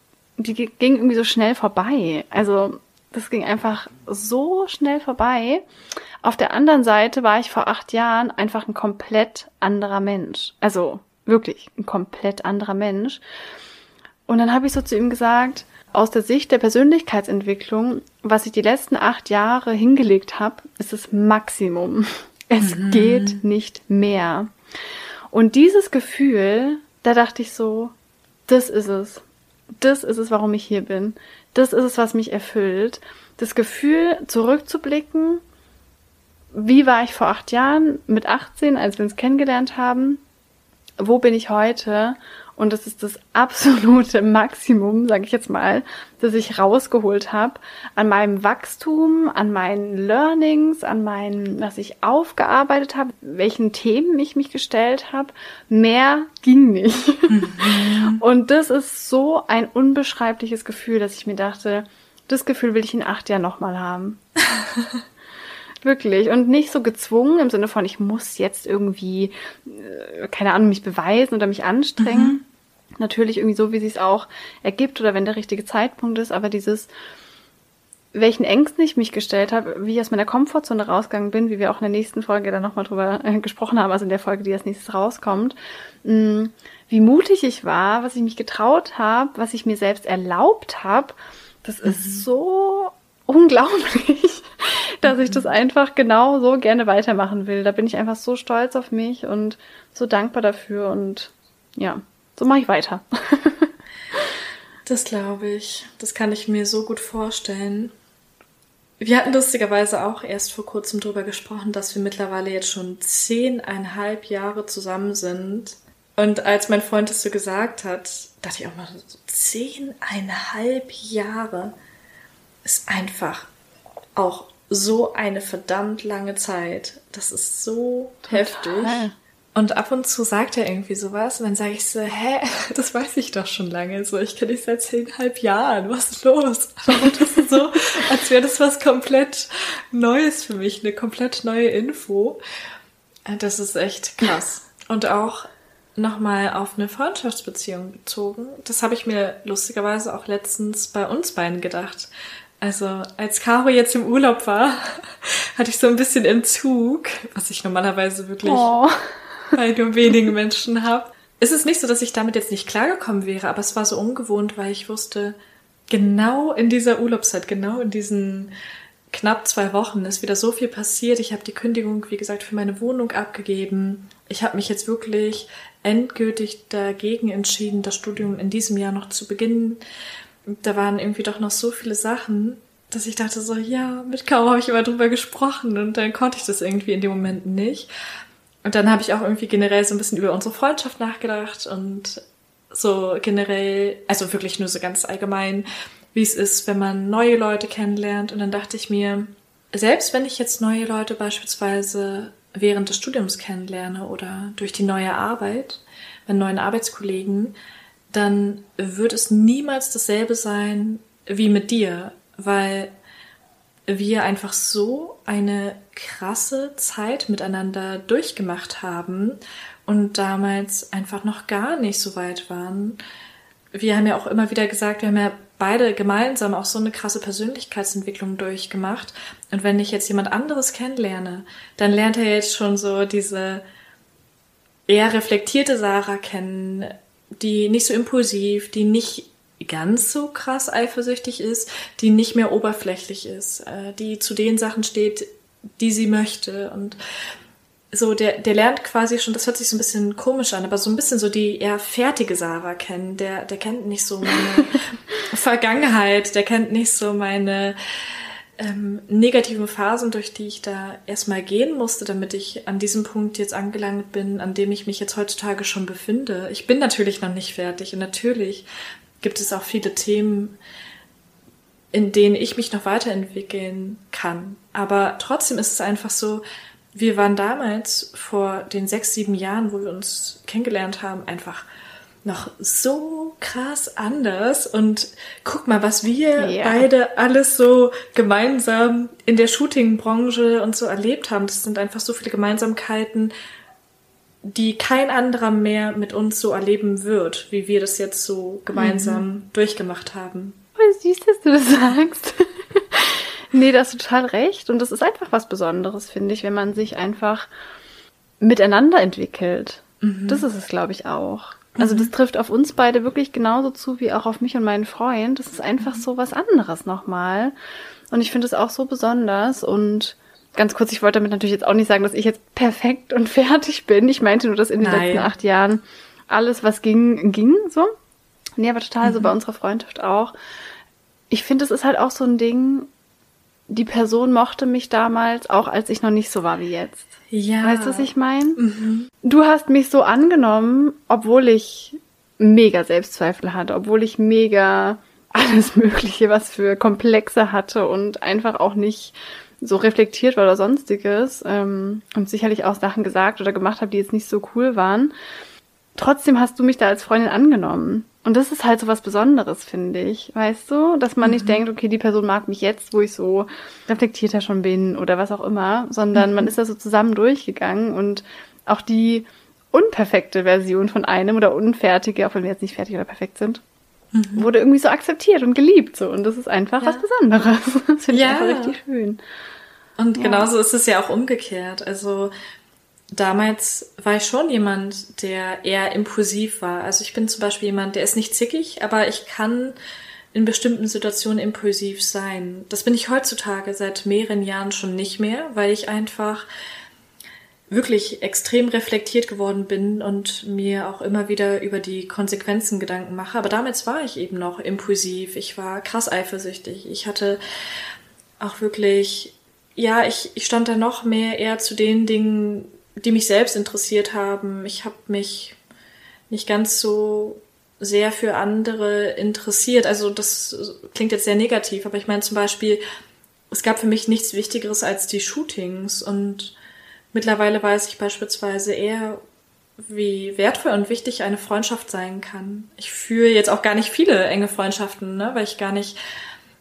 die gingen irgendwie so schnell vorbei. Also das ging einfach so schnell vorbei. Auf der anderen Seite war ich vor acht Jahren einfach ein komplett anderer Mensch. Also wirklich ein komplett anderer Mensch. Und dann habe ich so zu ihm gesagt, aus der Sicht der Persönlichkeitsentwicklung, was ich die letzten acht Jahre hingelegt habe, ist das Maximum. Es mhm. geht nicht mehr. Und dieses Gefühl, da dachte ich so, das ist es. Das ist es, warum ich hier bin. Das ist es, was mich erfüllt. Das Gefühl, zurückzublicken, wie war ich vor acht Jahren mit 18, als wir uns kennengelernt haben? Wo bin ich heute? Und das ist das absolute Maximum, sage ich jetzt mal, das ich rausgeholt habe an meinem Wachstum, an meinen Learnings, an meinen, was ich aufgearbeitet habe, welchen Themen ich mich gestellt habe. Mehr ging nicht. Mhm. Und das ist so ein unbeschreibliches Gefühl, dass ich mir dachte, das Gefühl will ich in acht Jahren nochmal haben. Wirklich. Und nicht so gezwungen im Sinne von, ich muss jetzt irgendwie, äh, keine Ahnung, mich beweisen oder mich anstrengen, mhm natürlich irgendwie so, wie sie es auch ergibt oder wenn der richtige Zeitpunkt ist, aber dieses, welchen Ängsten ich mich gestellt habe, wie ich aus meiner Komfortzone rausgegangen bin, wie wir auch in der nächsten Folge dann nochmal drüber äh, gesprochen haben, also in der Folge, die als nächstes rauskommt, mh, mm, wie mutig ich war, was ich mich getraut habe, was ich mir selbst erlaubt habe, das mhm. ist so unglaublich, dass mhm. ich das einfach genau so gerne weitermachen will. Da bin ich einfach so stolz auf mich und so dankbar dafür und ja, so mache ich weiter. das glaube ich. Das kann ich mir so gut vorstellen. Wir hatten lustigerweise auch erst vor kurzem darüber gesprochen, dass wir mittlerweile jetzt schon zehneinhalb Jahre zusammen sind. Und als mein Freund das so gesagt hat, dachte ich auch mal, so zehneinhalb Jahre ist einfach auch so eine verdammt lange Zeit. Das ist so Total. heftig. Und ab und zu sagt er irgendwie sowas und dann sage ich so, hä, das weiß ich doch schon lange. So, ich kenne dich seit zehnhalb Jahren. Was ist los? Und das ist so, als wäre das was komplett Neues für mich, eine komplett neue Info. Das ist echt krass. Und auch nochmal auf eine Freundschaftsbeziehung bezogen. Das habe ich mir lustigerweise auch letztens bei uns beiden gedacht. Also als Caro jetzt im Urlaub war, hatte ich so ein bisschen Entzug, was ich normalerweise wirklich oh bei nur wenigen Menschen habe. Es ist nicht so, dass ich damit jetzt nicht klargekommen wäre, aber es war so ungewohnt, weil ich wusste, genau in dieser Urlaubszeit, genau in diesen knapp zwei Wochen ist wieder so viel passiert. Ich habe die Kündigung, wie gesagt, für meine Wohnung abgegeben. Ich habe mich jetzt wirklich endgültig dagegen entschieden, das Studium in diesem Jahr noch zu beginnen. Da waren irgendwie doch noch so viele Sachen, dass ich dachte so, ja, mit Caro habe ich immer drüber gesprochen und dann konnte ich das irgendwie in dem Moment nicht. Und dann habe ich auch irgendwie generell so ein bisschen über unsere Freundschaft nachgedacht und so generell, also wirklich nur so ganz allgemein, wie es ist, wenn man neue Leute kennenlernt. Und dann dachte ich mir, selbst wenn ich jetzt neue Leute beispielsweise während des Studiums kennenlerne oder durch die neue Arbeit, mit neuen Arbeitskollegen, dann wird es niemals dasselbe sein wie mit dir, weil wir einfach so eine krasse Zeit miteinander durchgemacht haben und damals einfach noch gar nicht so weit waren. Wir haben ja auch immer wieder gesagt, wir haben ja beide gemeinsam auch so eine krasse Persönlichkeitsentwicklung durchgemacht. Und wenn ich jetzt jemand anderes kennenlerne, dann lernt er jetzt schon so diese eher reflektierte Sarah kennen, die nicht so impulsiv, die nicht ganz so krass eifersüchtig ist, die nicht mehr oberflächlich ist, äh, die zu den Sachen steht, die sie möchte und so, der, der lernt quasi schon, das hört sich so ein bisschen komisch an, aber so ein bisschen so die eher fertige Sarah kennen. Der, der kennt nicht so meine Vergangenheit, der kennt nicht so meine ähm, negativen Phasen, durch die ich da erstmal gehen musste, damit ich an diesem Punkt jetzt angelangt bin, an dem ich mich jetzt heutzutage schon befinde. Ich bin natürlich noch nicht fertig und natürlich gibt es auch viele Themen, in denen ich mich noch weiterentwickeln kann. Aber trotzdem ist es einfach so, wir waren damals vor den sechs, sieben Jahren, wo wir uns kennengelernt haben, einfach noch so krass anders und guck mal, was wir ja. beide alles so gemeinsam in der Shootingbranche und so erlebt haben. Das sind einfach so viele Gemeinsamkeiten, die kein anderer mehr mit uns so erleben wird, wie wir das jetzt so gemeinsam mhm. durchgemacht haben. Voll süß, dass du das sagst. nee, da hast du total recht. Und das ist einfach was Besonderes, finde ich, wenn man sich einfach miteinander entwickelt. Mhm. Das ist es, glaube ich, auch. Also das mhm. trifft auf uns beide wirklich genauso zu wie auch auf mich und meinen Freund. Das ist einfach so was anderes nochmal. Und ich finde es auch so besonders und ganz kurz, ich wollte damit natürlich jetzt auch nicht sagen, dass ich jetzt perfekt und fertig bin. Ich meinte nur, dass in den Nein. letzten acht Jahren alles, was ging, ging so. Nee, aber total mhm. so bei unserer Freundschaft auch. Ich finde, es ist halt auch so ein Ding, die Person mochte mich damals, auch als ich noch nicht so war wie jetzt. Ja. Weißt du, was ich meine? Mhm. Du hast mich so angenommen, obwohl ich mega Selbstzweifel hatte, obwohl ich mega alles Mögliche, was für Komplexe hatte und einfach auch nicht so reflektiert war oder sonstiges ähm, und sicherlich auch Sachen gesagt oder gemacht habe, die jetzt nicht so cool waren. Trotzdem hast du mich da als Freundin angenommen. Und das ist halt so was Besonderes, finde ich. Weißt du? Dass man mhm. nicht denkt, okay, die Person mag mich jetzt, wo ich so reflektierter schon bin oder was auch immer, sondern mhm. man ist da so zusammen durchgegangen und auch die unperfekte Version von einem oder unfertige, auch wenn wir jetzt nicht fertig oder perfekt sind, mhm. wurde irgendwie so akzeptiert und geliebt. So. Und das ist einfach ja. was Besonderes. Das finde ja. ich einfach richtig schön. Und ja. genauso ist es ja auch umgekehrt. Also damals war ich schon jemand, der eher impulsiv war. Also ich bin zum Beispiel jemand, der ist nicht zickig, aber ich kann in bestimmten Situationen impulsiv sein. Das bin ich heutzutage seit mehreren Jahren schon nicht mehr, weil ich einfach wirklich extrem reflektiert geworden bin und mir auch immer wieder über die Konsequenzen Gedanken mache. Aber damals war ich eben noch impulsiv. Ich war krass eifersüchtig. Ich hatte auch wirklich, ja, ich, ich stand da noch mehr eher zu den Dingen, die mich selbst interessiert haben. Ich habe mich nicht ganz so sehr für andere interessiert. Also das klingt jetzt sehr negativ, aber ich meine zum Beispiel, es gab für mich nichts Wichtigeres als die Shootings und mittlerweile weiß ich beispielsweise eher, wie wertvoll und wichtig eine Freundschaft sein kann. Ich führe jetzt auch gar nicht viele enge Freundschaften, ne, weil ich gar nicht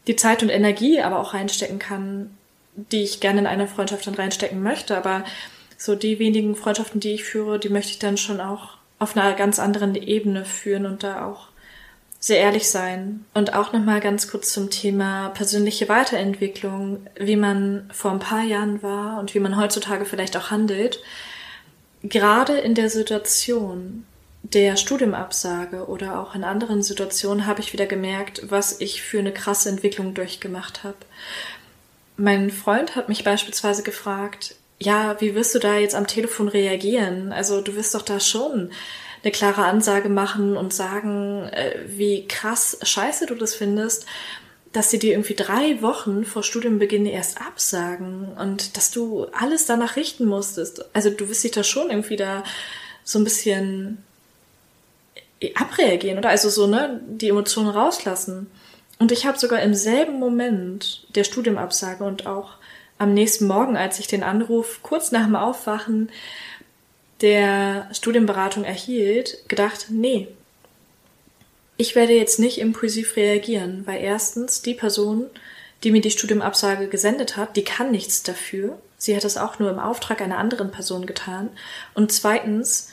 die Zeit und Energie aber auch reinstecken kann, die ich gerne in eine Freundschaft dann reinstecken möchte. Aber so die wenigen Freundschaften, die ich führe, die möchte ich dann schon auch auf einer ganz anderen Ebene führen und da auch sehr ehrlich sein. Und auch nochmal ganz kurz zum Thema persönliche Weiterentwicklung, wie man vor ein paar Jahren war und wie man heutzutage vielleicht auch handelt. Gerade in der Situation der Studiumabsage oder auch in anderen Situationen habe ich wieder gemerkt, was ich für eine krasse Entwicklung durchgemacht habe. Mein Freund hat mich beispielsweise gefragt, ja, wie wirst du da jetzt am Telefon reagieren? Also du wirst doch da schon eine klare Ansage machen und sagen, äh, wie krass scheiße du das findest, dass sie dir irgendwie drei Wochen vor Studienbeginn erst absagen und dass du alles danach richten musstest. Also du wirst dich da schon irgendwie da so ein bisschen abreagieren oder also so, ne, die Emotionen rauslassen. Und ich habe sogar im selben Moment der Studiumabsage und auch am nächsten Morgen, als ich den Anruf kurz nach dem Aufwachen der Studienberatung erhielt, gedacht, nee, ich werde jetzt nicht impulsiv reagieren, weil erstens die Person, die mir die Studiumabsage gesendet hat, die kann nichts dafür. Sie hat es auch nur im Auftrag einer anderen Person getan. Und zweitens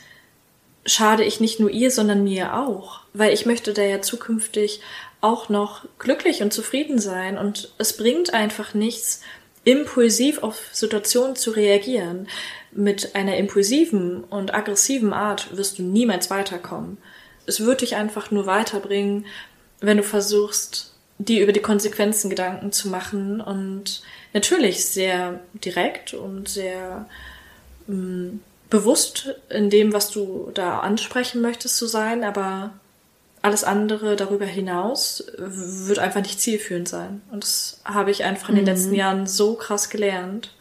schade ich nicht nur ihr, sondern mir auch, weil ich möchte da ja zukünftig auch noch glücklich und zufrieden sein und es bringt einfach nichts, impulsiv auf Situationen zu reagieren. Mit einer impulsiven und aggressiven Art wirst du niemals weiterkommen. Es wird dich einfach nur weiterbringen, wenn du versuchst, dir über die Konsequenzen Gedanken zu machen und natürlich sehr direkt und sehr mh, mm, bewusst in dem, was du da ansprechen möchtest zu sein, aber alles andere darüber hinaus wird einfach nicht zielführend sein. Und das habe ich einfach in den mhm. letzten Jahren so krass gelernt.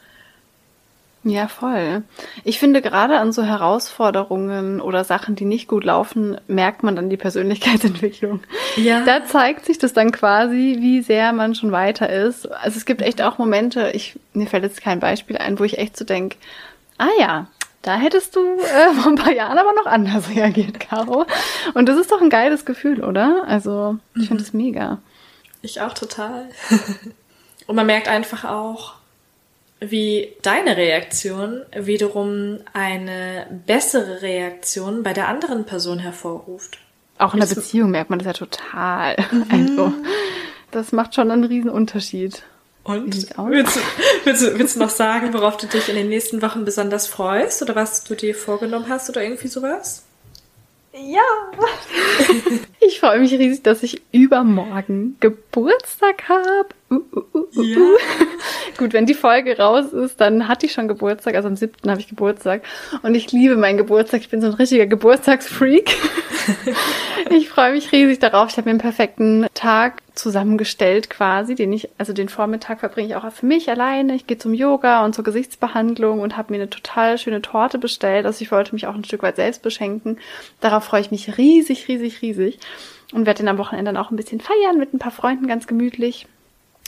Ja, voll. Ich finde, gerade an so Herausforderungen oder Sachen, die nicht gut laufen, merkt man dann die Persönlichkeitsentwicklung. Ja. Da zeigt sich das dann quasi, wie sehr man schon weiter ist. Also es gibt echt auch Momente, ich, mir fällt jetzt kein Beispiel ein, wo ich echt so denke, ah ja, da hättest du äh, vor ein paar Jahren aber noch anders reagiert, Caro. Und das ist doch ein geiles Gefühl, oder? Also, ich finde es mhm. mega. Ich auch total. Und man merkt einfach auch, wie deine Reaktion wiederum eine bessere Reaktion bei der anderen Person hervorruft. Auch in der Beziehung merkt man das ja total. Mhm. Also, das macht schon einen riesen Unterschied. Und willst du, willst, du, willst du noch sagen, worauf du dich in den nächsten Wochen besonders freust oder was du dir vorgenommen hast oder irgendwie sowas? Ja. ich freue mich riesig, dass ich übermorgen Geburtstag habe. Uh, uh, uh, ja. Gut, wenn die Folge raus ist, dann hatte ich schon Geburtstag. Also am 7. habe ich Geburtstag. Und ich liebe meinen Geburtstag. Ich bin so ein richtiger Geburtstagsfreak. ich freue mich riesig darauf. Ich habe mir einen perfekten Tag zusammengestellt quasi, den ich, also den Vormittag verbringe ich auch für mich alleine. Ich gehe zum Yoga und zur Gesichtsbehandlung und habe mir eine total schöne Torte bestellt. Also ich wollte mich auch ein Stück weit selbst beschenken. Darauf freue ich mich riesig, riesig, riesig. Und werde den am Wochenende dann auch ein bisschen feiern mit ein paar Freunden ganz gemütlich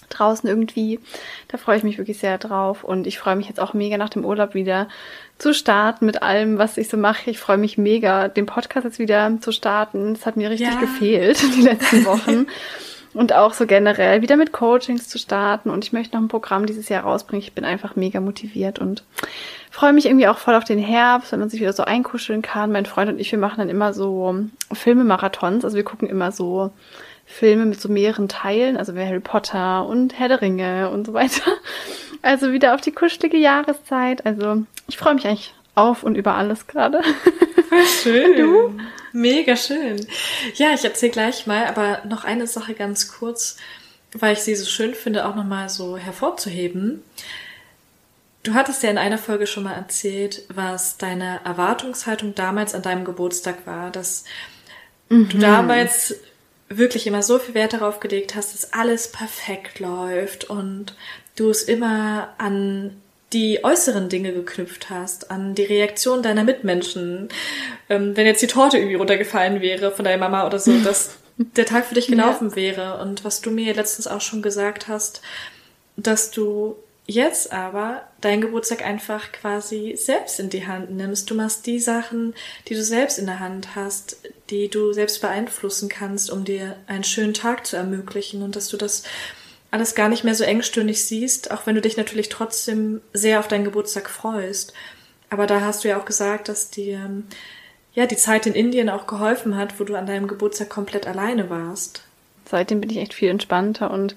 draußen irgendwie. Da freue ich mich wirklich sehr drauf und ich freue mich jetzt auch mega nach dem Urlaub wieder zu starten mit allem, was ich so mache. Ich freue mich mega, den Podcast jetzt wieder zu starten. Das hat mir richtig ja. gefehlt die letzten Wochen. und auch so generell wieder mit Coachings zu starten. Und ich möchte noch ein Programm dieses Jahr rausbringen. Ich bin einfach mega motiviert und freue mich irgendwie auch voll auf den Herbst, wenn man sich wieder so einkuscheln kann. Mein Freund und ich, wir machen dann immer so Filmemarathons. Also wir gucken immer so Filme mit so mehreren Teilen, also wie Harry Potter und Herr der Ringe und so weiter. Also wieder auf die kuschelige Jahreszeit. Also ich freue mich eigentlich auf und über alles gerade. Schön. Du? Mega schön. Ja, ich erzähle gleich mal, aber noch eine Sache ganz kurz, weil ich sie so schön finde, auch nochmal so hervorzuheben. Du hattest ja in einer Folge schon mal erzählt, was deine Erwartungshaltung damals an deinem Geburtstag war, dass mhm. du damals wirklich immer so viel Wert darauf gelegt hast, dass alles perfekt läuft und du es immer an die äußeren Dinge geknüpft hast, an die Reaktion deiner Mitmenschen. Ähm, wenn jetzt die Torte irgendwie runtergefallen wäre von deiner Mama oder so, dass der Tag für dich gelaufen ja. wäre. Und was du mir letztens auch schon gesagt hast, dass du jetzt aber deinen Geburtstag einfach quasi selbst in die Hand nimmst. Du machst die Sachen, die du selbst in der Hand hast, die du selbst beeinflussen kannst, um dir einen schönen Tag zu ermöglichen und dass du das alles gar nicht mehr so engstirnig siehst, auch wenn du dich natürlich trotzdem sehr auf deinen Geburtstag freust. Aber da hast du ja auch gesagt, dass dir ja die Zeit in Indien auch geholfen hat, wo du an deinem Geburtstag komplett alleine warst. Seitdem bin ich echt viel entspannter und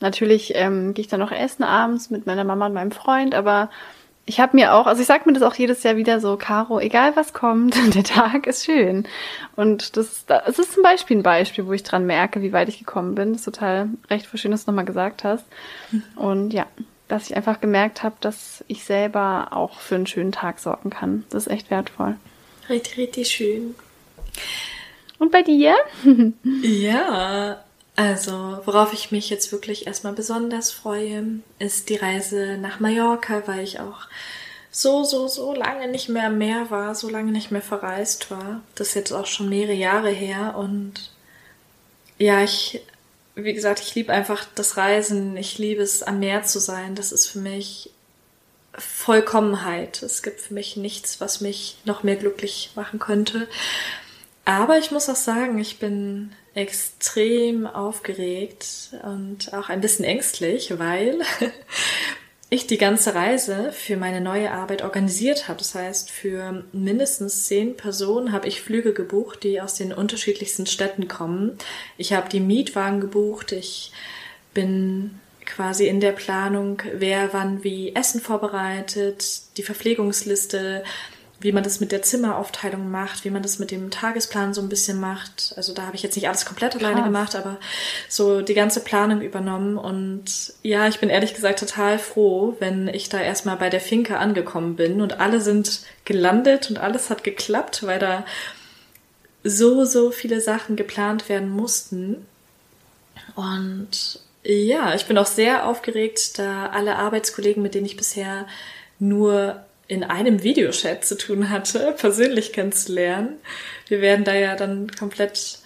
Natürlich ähm, gehe ich dann noch essen abends mit meiner Mama und meinem Freund, aber ich habe mir auch, also ich sage mir das auch jedes Jahr wieder so, Caro, egal was kommt, der Tag ist schön. Und das, das ist zum Beispiel ein Beispiel, wo ich dran merke, wie weit ich gekommen bin. Das ist total recht voll schön, dass du nochmal gesagt hast. Und ja, dass ich einfach gemerkt habe, dass ich selber auch für einen schönen Tag sorgen kann. Das ist echt wertvoll. Richtig, richtig schön. Und bei dir? ja, also, worauf ich mich jetzt wirklich erstmal besonders freue, ist die Reise nach Mallorca, weil ich auch so, so, so lange nicht mehr am Meer war, so lange nicht mehr verreist war. Das ist jetzt auch schon mehrere Jahre her und ja, ich, wie gesagt, ich liebe einfach das Reisen. Ich liebe es, am Meer zu sein. Das ist für mich Vollkommenheit. Es gibt für mich nichts, was mich noch mehr glücklich machen könnte. Aber ich muss auch sagen, ich bin extrem aufgeregt und auch ein bisschen ängstlich, weil ich die ganze Reise für meine neue Arbeit organisiert habe. Das heißt, für mindestens zehn Personen habe ich Flüge gebucht, die aus den unterschiedlichsten Städten kommen. Ich habe die Mietwagen gebucht. Ich bin quasi in der Planung, wer wann wie Essen vorbereitet, die Verpflegungsliste, wie man das mit der Zimmeraufteilung macht, wie man das mit dem Tagesplan so ein bisschen macht. Also da habe ich jetzt nicht alles komplett alleine Krass. gemacht, aber so die ganze Planung übernommen. Und ja, ich bin ehrlich gesagt total froh, wenn ich da erstmal bei der Finke angekommen bin und alle sind gelandet und alles hat geklappt, weil da so, so viele Sachen geplant werden mussten. Und ja, ich bin auch sehr aufgeregt, da alle Arbeitskollegen, mit denen ich bisher nur in einem Videochat zu tun hatte, persönlich kennenzulernen. Wir werden da ja dann komplett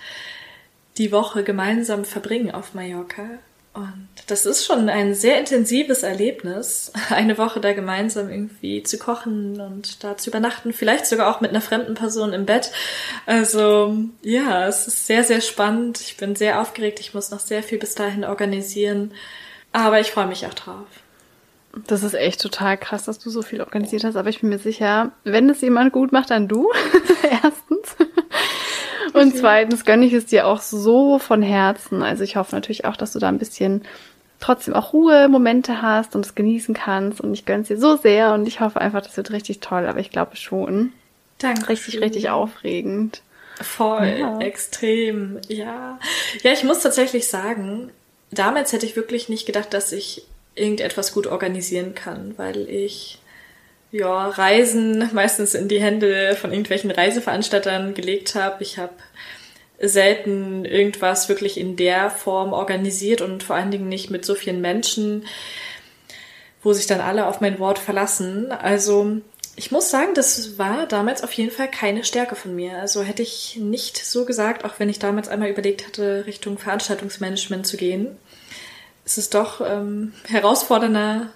die Woche gemeinsam verbringen auf Mallorca. Und das ist schon ein sehr intensives Erlebnis, eine Woche da gemeinsam irgendwie zu kochen und da zu übernachten, vielleicht sogar auch mit einer fremden Person im Bett. Also ja, es ist sehr, sehr spannend. Ich bin sehr aufgeregt. Ich muss noch sehr viel bis dahin organisieren. Aber ich freue mich auch drauf. Das ist echt total krass, dass du so viel organisiert hast, aber ich bin mir sicher, wenn es jemand gut macht, dann du. Erstens. Und zweitens gönne ich es dir auch so von Herzen. Also ich hoffe natürlich auch, dass du da ein bisschen trotzdem auch Ruhemomente hast und es genießen kannst. Und ich gönne es dir so sehr und ich hoffe einfach, das wird richtig toll, aber ich glaube schon. Danke. Richtig, richtig aufregend. Voll, ja. extrem, ja. Ja, ich muss tatsächlich sagen, damals hätte ich wirklich nicht gedacht, dass ich irgendetwas gut organisieren kann, weil ich ja Reisen meistens in die Hände von irgendwelchen Reiseveranstaltern gelegt habe. Ich habe selten irgendwas wirklich in der Form organisiert und vor allen Dingen nicht mit so vielen Menschen, wo sich dann alle auf mein Wort verlassen. Also ich muss sagen, das war damals auf jeden Fall keine Stärke von mir. Also hätte ich nicht so gesagt, auch wenn ich damals einmal überlegt hatte, Richtung Veranstaltungsmanagement zu gehen es ist doch ähm, herausfordernder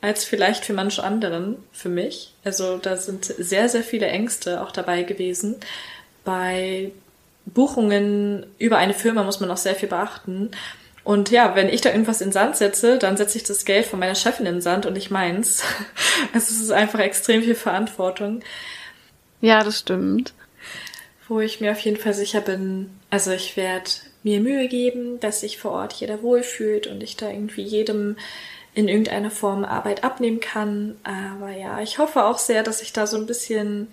als vielleicht für manch anderen, für mich. Also da sind sehr, sehr viele Ängste auch dabei gewesen. Bei Buchungen über eine Firma muss man auch sehr viel beachten. Und ja, wenn ich da irgendwas in Sand setze, dann setze ich das Geld von meiner Chefin in Sand und nicht meins. Also es ist einfach extrem viel Verantwortung. Ja, das stimmt. Wo ich mir auf jeden Fall sicher bin, also ich werde mir Mühe geben, dass sich vor Ort jeder wohlfühlt und ich da irgendwie jedem in irgendeiner Form Arbeit abnehmen kann. Aber ja, ich hoffe auch sehr, dass ich da so ein bisschen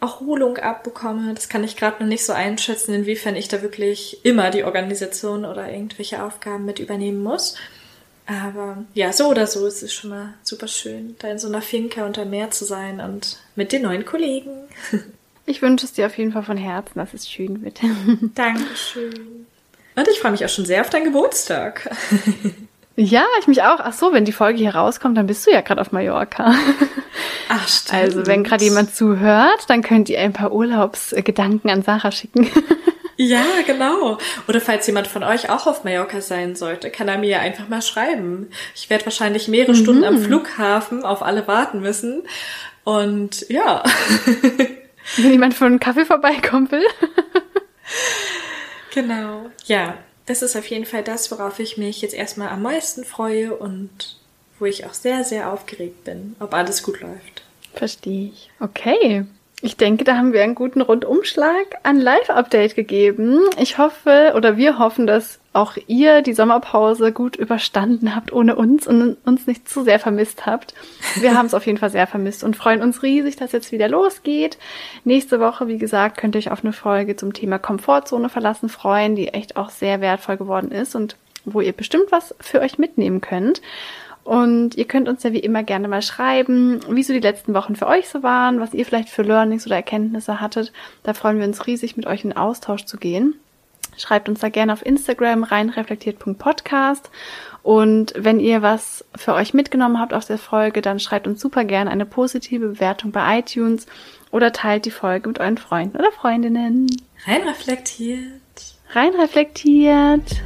Erholung abbekomme. Das kann ich gerade noch nicht so einschätzen, inwiefern ich da wirklich immer die Organisation oder irgendwelche Aufgaben mit übernehmen muss. Aber ja, so oder so ist es schon mal super schön, da in so einer Finca unter Meer zu sein und mit den neuen Kollegen. Ich wünsche es dir auf jeden Fall von Herzen, dass es schön wird. Dankeschön. Und ich freue mich auch schon sehr auf deinen Geburtstag. Ja, ich mich auch. Ach so, wenn die Folge hier rauskommt, dann bist du ja gerade auf Mallorca. Ach, stimmt. Also, wenn gerade jemand zuhört, dann könnt ihr ein paar Urlaubsgedanken an Sarah schicken. Ja, genau. Oder falls jemand von euch auch auf Mallorca sein sollte, kann er mir ja einfach mal schreiben. Ich werde wahrscheinlich mehrere mhm. Stunden am Flughafen auf alle warten müssen. Und ja. Wenn jemand von einem Kaffee vorbeikommen will. genau. Ja, das ist auf jeden Fall das, worauf ich mich jetzt erstmal am meisten freue und wo ich auch sehr, sehr aufgeregt bin, ob alles gut läuft. Verstehe ich. Okay. Ich denke, da haben wir einen guten Rundumschlag an Live-Update gegeben. Ich hoffe oder wir hoffen, dass auch ihr die Sommerpause gut überstanden habt ohne uns und uns nicht zu sehr vermisst habt. Wir haben es auf jeden Fall sehr vermisst und freuen uns riesig, dass jetzt wieder losgeht. Nächste Woche, wie gesagt, könnt ihr euch auf eine Folge zum Thema Komfortzone verlassen freuen, die echt auch sehr wertvoll geworden ist und wo ihr bestimmt was für euch mitnehmen könnt. Und ihr könnt uns ja wie immer gerne mal schreiben, wie so die letzten Wochen für euch so waren, was ihr vielleicht für Learnings oder Erkenntnisse hattet. Da freuen wir uns riesig, mit euch in Austausch zu gehen. Schreibt uns da gerne auf Instagram reinreflektiert.podcast. Und wenn ihr was für euch mitgenommen habt aus der Folge, dann schreibt uns super gerne eine positive Bewertung bei iTunes oder teilt die Folge mit euren Freunden oder Freundinnen. Reinreflektiert. Reinreflektiert.